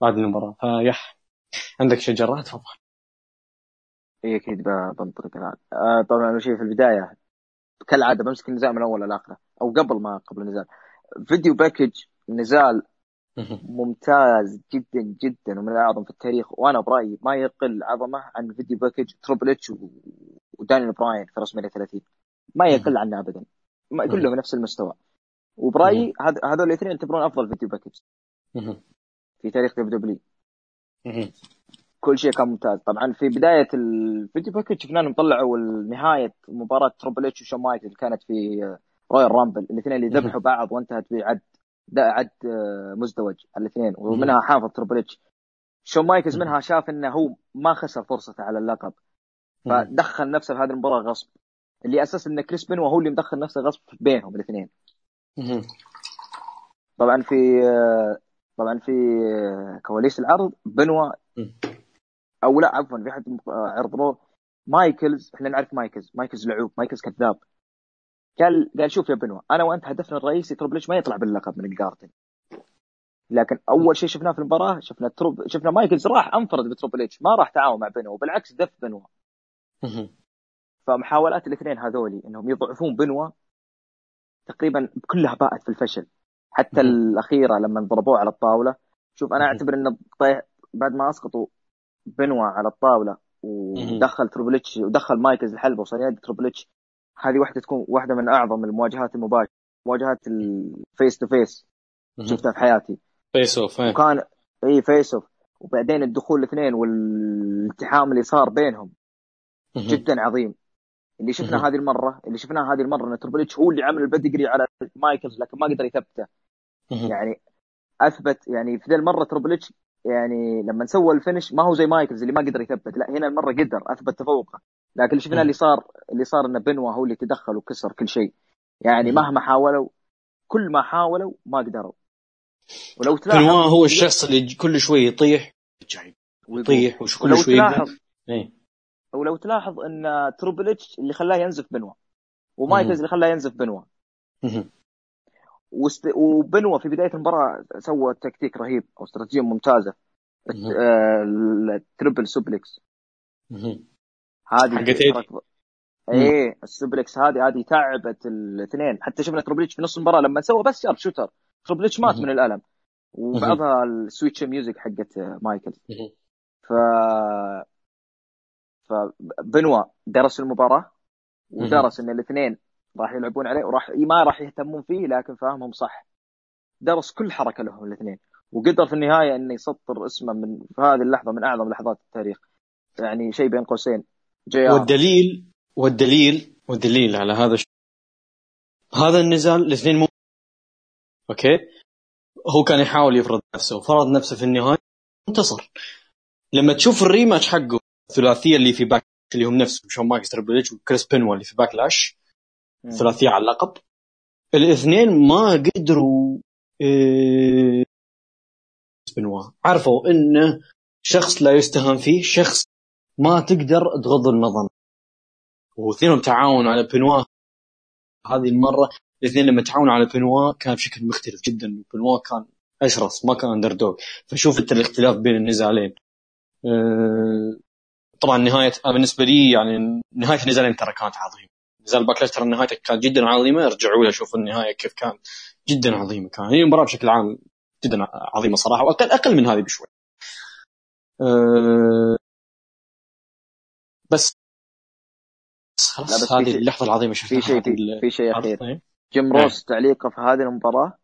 بعد المباراة. فيح عندك شجرات تفضل. اي أكيد بنطلق الآن. آه طبعا أول شيء في البداية كالعادة بمسك النزال من أول لاخره أو قبل ما قبل النزال. video package نزال ممتاز جدا جدا ومن الأعظم في التاريخ وأنا برأيي ما يقل عظمه عن video package تربل اتش ودانيال براين في رسمية 30 ما يقل عنه ابدا. ما كلهم نفس المستوى. وبرأيي هذول الاثنين يعتبرون أفضل video package في تاريخ دبليو دبليو كل شيء كان ممتاز. طبعا في بداية ال video package شفنا إنهم طلعوا نهاية مباراة تربل اتش وشون مايكل كانت في رويال رامبل الاثنين اللي ذبحوا بعض وانتهت بعد عد آه، مزدوج. الاثنين. ومنها حافظ تربل اتش شون مايكلز منها شاف إنه هو ما خسر فرصته على اللقب. فدخل نفسه في هذه المباراة غصب. اللي أساس إن كريس بنوا هو اللي مدخل نفسه غصب بينهم الاثنين. طبعا في آه، طبعا في آه، كواليس العرض بنوا أو لا عفوا في حد عرض رو مايكلز إحنا نعرف مايكلز. مايكلز لعوب مايكلز كذاب. قال قال شوف يا بنو أنا وأنت هدفنا الرئيسي تربل ما يطلع باللقب من الجاردن. لكن أول شيء شفناه في المباراة شفنا تروب شفنا مايكلز راح أنفرد بتربل اتش ما راح تعاون مع بنو وبالعكس دف بنو. فمحاولات الاثنين هذولي إنهم يضعفون بنوا تقريبا كلها باءت في الفشل. حتى الأخيرة لما ضربوه على الطاولة شوف أنا أعتبر ان بعد ما أسقطوا بنوا على الطاولة ودخل تربل اتش ودخل مايكلز الحلبه وصار ينادي تربل اتش هذه واحدة تكون واحدة من أعظم المواجهات المباشرة مواجهات ال face to face شفتها في حياتي. face off وكان إي face off وبعدين الدخول الاثنين والالتحام اللي صار بينهم جدا عظيم. اللي شفناه هذه المرة اللي شفناه هذه المرة إن تربل اتش هو اللي عمل ال pedigree على مايكلز لكن ما قدر يثبته. يعني أثبت يعني في ذي المرة تربل اتش يعني لما سوى ال finish ما هو زي مايكلز اللي ما قدر يثبت. لا هنا المرة قدر أثبت تفوقه. لكن اللي شفناه اللي صار اللي صار إن بنوا هو اللي تدخل وكسر كل شيء. يعني مهما حاولوا كل ما حاولوا ما قدروا. ولو تلاحظ بنوا هو الشخص اللي كل شوي يطيح يطيح وكل شوي تلاحظ إيه. ولو تلاحظ إن تربل اتش اللي خلاه ينزف بنوا ومايكلز اللي خلاه ينزف بنوا. وست... وبنوا في بداية المباراة سوى تكتيك رهيب أو استراتيجية ممتازة. ال triple suplex هذه إيه ال suplex هذه هذه تعبت الاثنين. حتى شفنا تربل اتش في نص المباراة لما سوى بس sharpshooter. تربل اتش مات من الألم. وبعدها ال sweet chin music حقت مايكل. ف فبنوا درس المباراة. ودرس إن الاثنين راح يلعبون عليه وراح ما راح يهتمون فيه لكن فاهمهم صح. درس كل حركة لهم الاثنين. وقدر في النهاية إنه يسطر اسمه من في هذه اللحظة من أعظم لحظات التاريخ. يعني شيء بين قوسين. جي والدليل والدليل والدليل على هذا الشيء هذا النزال الاثنين مو أوكي؟ هو كان يحاول يفرض نفسه. وفرض نفسه في النهاية انتصر لما تشوف ال rematch حقه الثلاثية اللي في باكلاش اللي هم نفسهم شون مايكلز تربل اتش وكريس بنوا اللي في باكلاش ثلاثية على اللقب. الاثنين ما قدروا إيه بنوا عرفوا انه شخص لا يستهان فيه شخص ما تقدر تغض النظر. واثنينهم تعاونوا على بنوا. هذه المرة الاثنين لما تعاونوا على بنوا كان بشكل مختلف جدا. بنوا كان أشرس ما كان اندر دوغ فشوف أنت الاختلاف بين النزالين. أه طبعا نهاية بالنسبة لي يعني نهاية النزالين ترى كانت عظيمة. نزال باكلاش ترى نهايته كانت جدا عظيمة. ارجعوا لها شوفوا النهاية كيف كان. جدا عظيمة كان. هي المباراه بشكل عام جدا عظيمة صراحة وأقل أقل من هذه بشوي. أه بس خلاص بس هذه اللحظة العظيمة شفتها. في شيء في شيء أخير. جيم روس نعم. تعليقه في هذه المباراة؟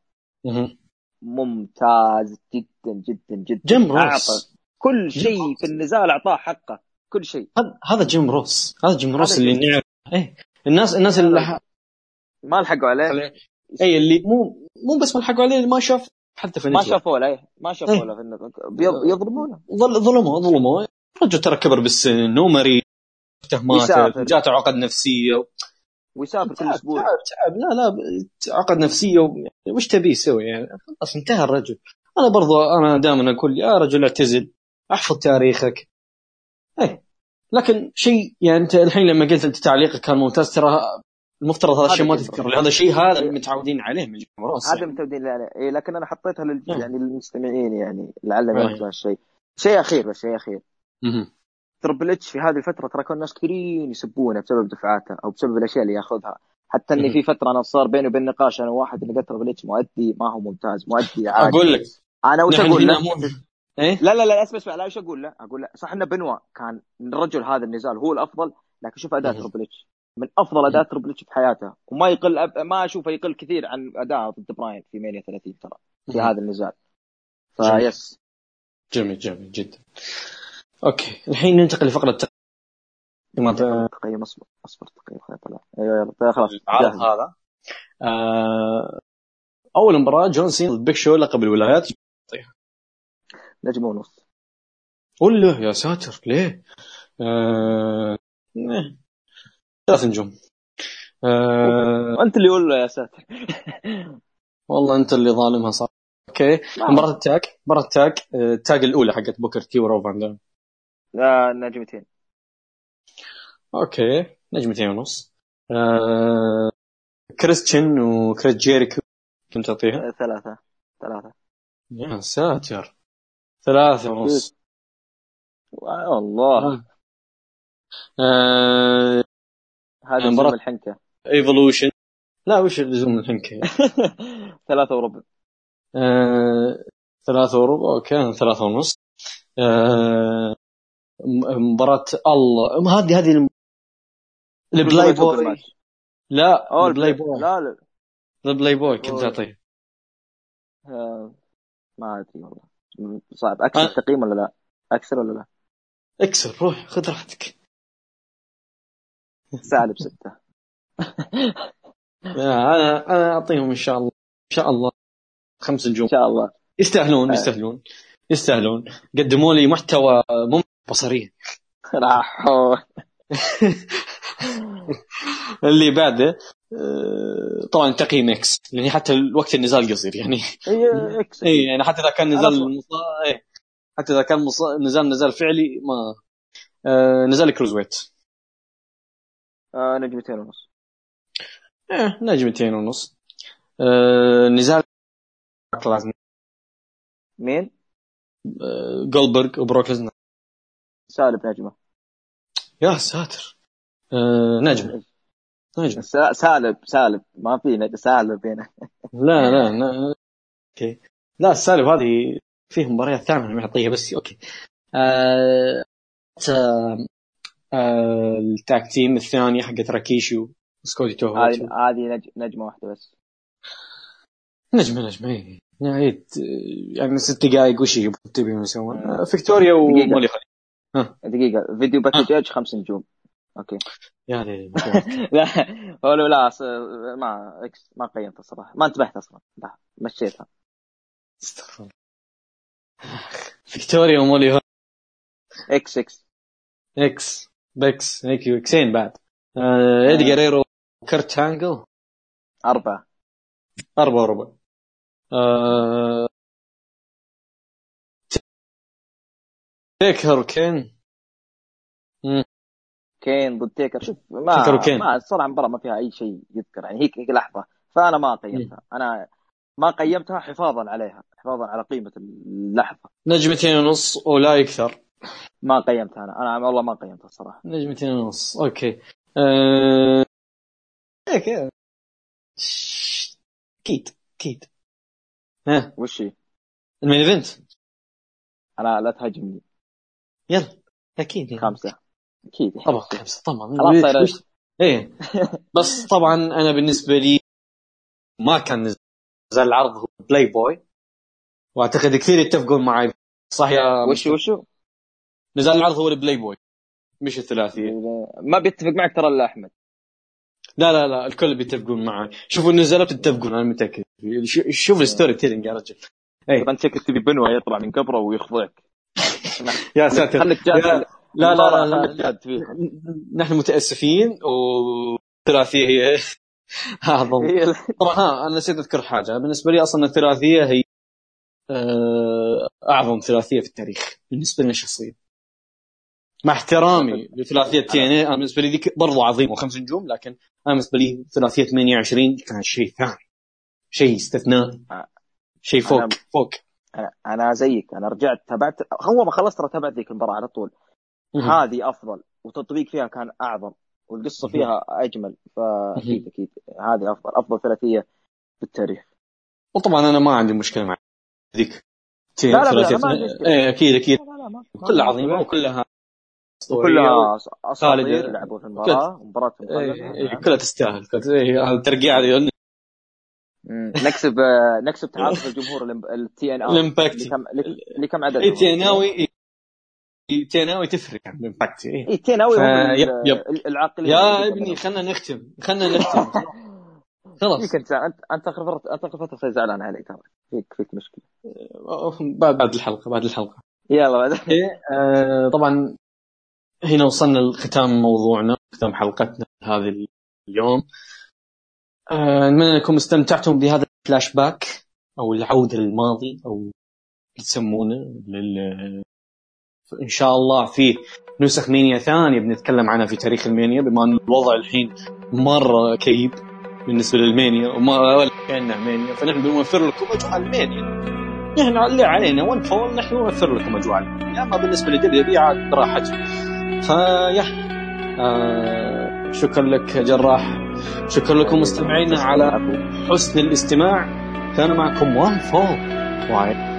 ممتاز جدا جدا جدا. جيم روس. كل شيء في النزال أعطاه حقه كل شيء. هذا جيم روس. هذا جيم روس اللي نعرف. إيه. الناس الناس اللي ما لحقوا عليه. اي اللي مو مو بس ما لحقوا عليه اللي ما شاف حتى في ما شافوه له ما شافوه له في يظلمونه ظلموه ظلموه. الرجل ترى كبر بالسن ومريض مات جاته عقد نفسية. ويسافر كل أسبوع. تعب تعب. لا لا عقد نفسية و... وش تبي يسوي؟ يعني خلاص انتهى الرجل. أنا برضو أنا دائما أقول يا رجل اعتزل أحفظ تاريخك. إيه. لكن شيء يعني أنت الحين لما قلت أنت تعليقك كان ممتاز ترى المفترض هذا الشيء ما تذكر هذا شيء هذا اللي متعودين عليه من هذا يعني. متعودين عليه إيه لكن أنا حطيتها لل... نعم. يعني للمستمعين يعني لعلهم يعرفوا هالشيء شيء أخير بس شيء أخير. تربل إتش في هذه الفترة ترى كان ناس كثيرين يسبونه بسبب دفعاته أو بسبب الأشياء اللي ياخذها. حتى إني في فترة أنا صار بيني وبين نقاش أنا واحد ان تربل إتش مؤدي ما هو ممتاز مؤدي عادي. أقول لك. أنا وش أقول له؟ إيه؟ لا لا لا اسمع اسمع لا وش أقول؟ له؟ أقول له صح إن بنوا كان الرجل هذا النزال هو الأفضل لكن شوف اداء تربل اتش من أفضل اداء تربل اتش في حياته. وما يقل أب... ما أشوفه يقل كثير عن اداءه ضد براين في مانيا 30 ترى في هذا النزال فيس جميل. جميل جدا. أوكي الحين ننتقل لفقرة تقييم أصبر أصبر تقييم طلع أيوه طيب، خلاص. العرض هذا. آه أول مباراة جون سينا ضد بيق شو لقب الولايات. نجم ونص. ولا يا ساتر ليه؟ آه... ثلاث نجوم. آه... انت اللي ولا يا ساتر. والله أنت اللي ظالمها صح أوكي. مباراة ال tag مباراة ال tag ال tag الأولى حقت بوكر تي وروب فان لا نجمتين. أوكي. نجمتين ونص. آه... كريستشان وكريس جيريكو. كنت تعطيها؟ آه، ثلاثة. ثلاثة. يا ساتر. ثلاثة ونص. والله. آه... هذا مباراة- لزوم الحنكة. ايفولوشن لا وش اللزوم الحنكة؟ ثلاثة وربع. آه... ثلاثة وربع أوكي ثلاثة ونص. آه... مباراة الله. ما هذه هذه الم- البلاي بوي. لا البلاي بوي. لا لا. البلاي بوي كنت. أعطيه. آه، ما أدري والله. صعب. أكثر تقييم ولا لا؟ أكثر ولا لا؟ أكسر روح خذ راحتك. سالب ستة أنا أنا أعطيهم إن شاء الله إن شاء الله خمس نجوم إن شاء الله. يستاهلون آه. يستاهلون. يستاهلون. قدموا لي محتوى ممتع بصريا راحوا. اللي بعده آه، طبعا تقييم X يعني حتى وقت النزال قصير يعني. هي X. اي يعني حتى إذا كان نزال مصا... إيه. حتى إذا كان مصا... نزال نزال فعلي ما آه نزال cruiserweight آه، نجمتين ونص. إيه نجمتين ونص. آه نزال لازم مين؟ آه جولدبرغ وبروك ليسنر سالب نجمة. يا ساتر. آه نجم. نجم سا- سالب سالب. ما في سالب هنا. لا لا لا. أوكي. لا السالفه هذه فيه مباريات ثانية معطيه بس أوكي. آه آه آه التاك تيم الثانية حقت راكيشي وسكودي توهو. هذه هذه نج- نجمة واحدة بس. نجمة نجمة. إيه. يعني يعني ست دقائق وش يبغون تبيون يسوون آه، فيكتوريا. ومولي خليل. دقيقة. فيديو باكج ايج خمس نجوم. أوكي. يا ليل لا هو لا ما إكس ما قيمت الصراحة ما انتبهت أصلا. لا، مشيتها. استغفر الله. فيكتوريا ومولي إكس إكس. إكس بكس هيك إكسين بعد. آه ايدي جاريرو كرت هانجل. أربعة. أربعة وربع. آه... تيكر كين كين ضد تيكر شوف ما تيكر وكين. ما الصراحة المباراة ما فيها أي شيء يذكر يعني هيك هيك لحظة. فأنا ما قيمتها. أنا ما قيمتها حفاظا عليها حفاظا على قيمة اللحظة. نجمتين ونص ولا يكثر؟ ما قيمتها أنا. أنا والله ما قيمتها الصراحة. نجمتين ونص. أوكي. آه... آه. أكيد أكيد ها؟ وش هي؟ ال main event. أنا لا تهاجمني. يلا. أكيد. يعني. أكيد طبعا خمسة طبعا. خلاص وش- إيه. بس طبعا أنا بالنسبة لي ما كان نزال العرض هو بلاي بوي وأعتقد كثير يتفقون معي. صح يا وش وشو؟ نزال العرض هو البلاي بوي مش الثلاثية. ما بيتفق معك ترى إلا أحمد. لا لا لا الكل بيتفقون معي. شوفوا النزالات تتفقون أنا متأكد. شوف ال storytelling يا رجل. اي انت شكلك تبي بنوا يطلع من قبره ويخضعك يا ساتر. خليك جاد لا لا لا, لا, نحن متأسفين والثلاثيه هي اعظم طبعا ها أنا نسيت أذكر حاجة. بالنسبة لي أصلا الثلاثية هي آه، أعظم ثلاثية في التاريخ بالنسبة لي شخصيا. مع احترامي لثلاثية تي ان أنا بالنسبة لي ذيك برضو عظيمة وخمس نجوم لكن أنا بالنسبة لي ثلاثية 28 كانت شيء ثاني. شيء استثنائي شيء فوق أنا- فوق. أنا زيك. أنا رجعت تابعت. هو ما خلصت ترى تابعت ذيك المباراة على طول. هذه أفضل وتطبيق فيها كان أعظم والقصة فيها أجمل فأكيد أكيد هذه أفضل أفضل ثلاثية في التاريخ. وطبعا أنا ما عندي مشكلة مع ذيك. تي- لا لا ما. إيه أكيد أكيد. كلها عظيمة وكلها وكلها أساطير. لعبوا في المباراة مباراة إيه،. إيه، كلها تستاهل. كلها- إيه،. نكسب آه، نكسب تعاطف الجمهور التي ان ار الإمباكت. اللي كم اللي كم عدد؟ اي تيناوي إيه، تيناوي تفرق عن إيه. اي تيناوي ف- يب- يب. ال- العاقلين يا ابني. خلنا نختم خلنا نختم. خلاص. فيك أنت أنت آخر فترة أنت آخر فترة زعلان علي ترى. فيك فيك مشكلة. بعد بعد الحلقة بعد الحلقة. يلا بعد. إيه، آه، طبعا هنا وصلنا لختام موضوعنا ختام حلقتنا هذه اليوم. آه، نتمنى أنكم استمتعتم بهذا الفلاش باك أو العودة للماضي أو اللي تسمونه لل إن شاء الله في نسخ مانيا ثانية بنتكلم عنها في تاريخ المانيا بما أن الوضع الحين مرة كئيب بالنسبة للمانيا وما كأنها مانيا فنحن بنوفر لكم أجواء المانيا نحن اللي علينا وين فول نحن نوفر لكم أجواء المانيا أما بالنسبة ل WWE عاد براحتهم فيا آه شكرا لك جراح شكرا لكم مستمعينا على حسن الاستماع. كان معكم وان فول وايد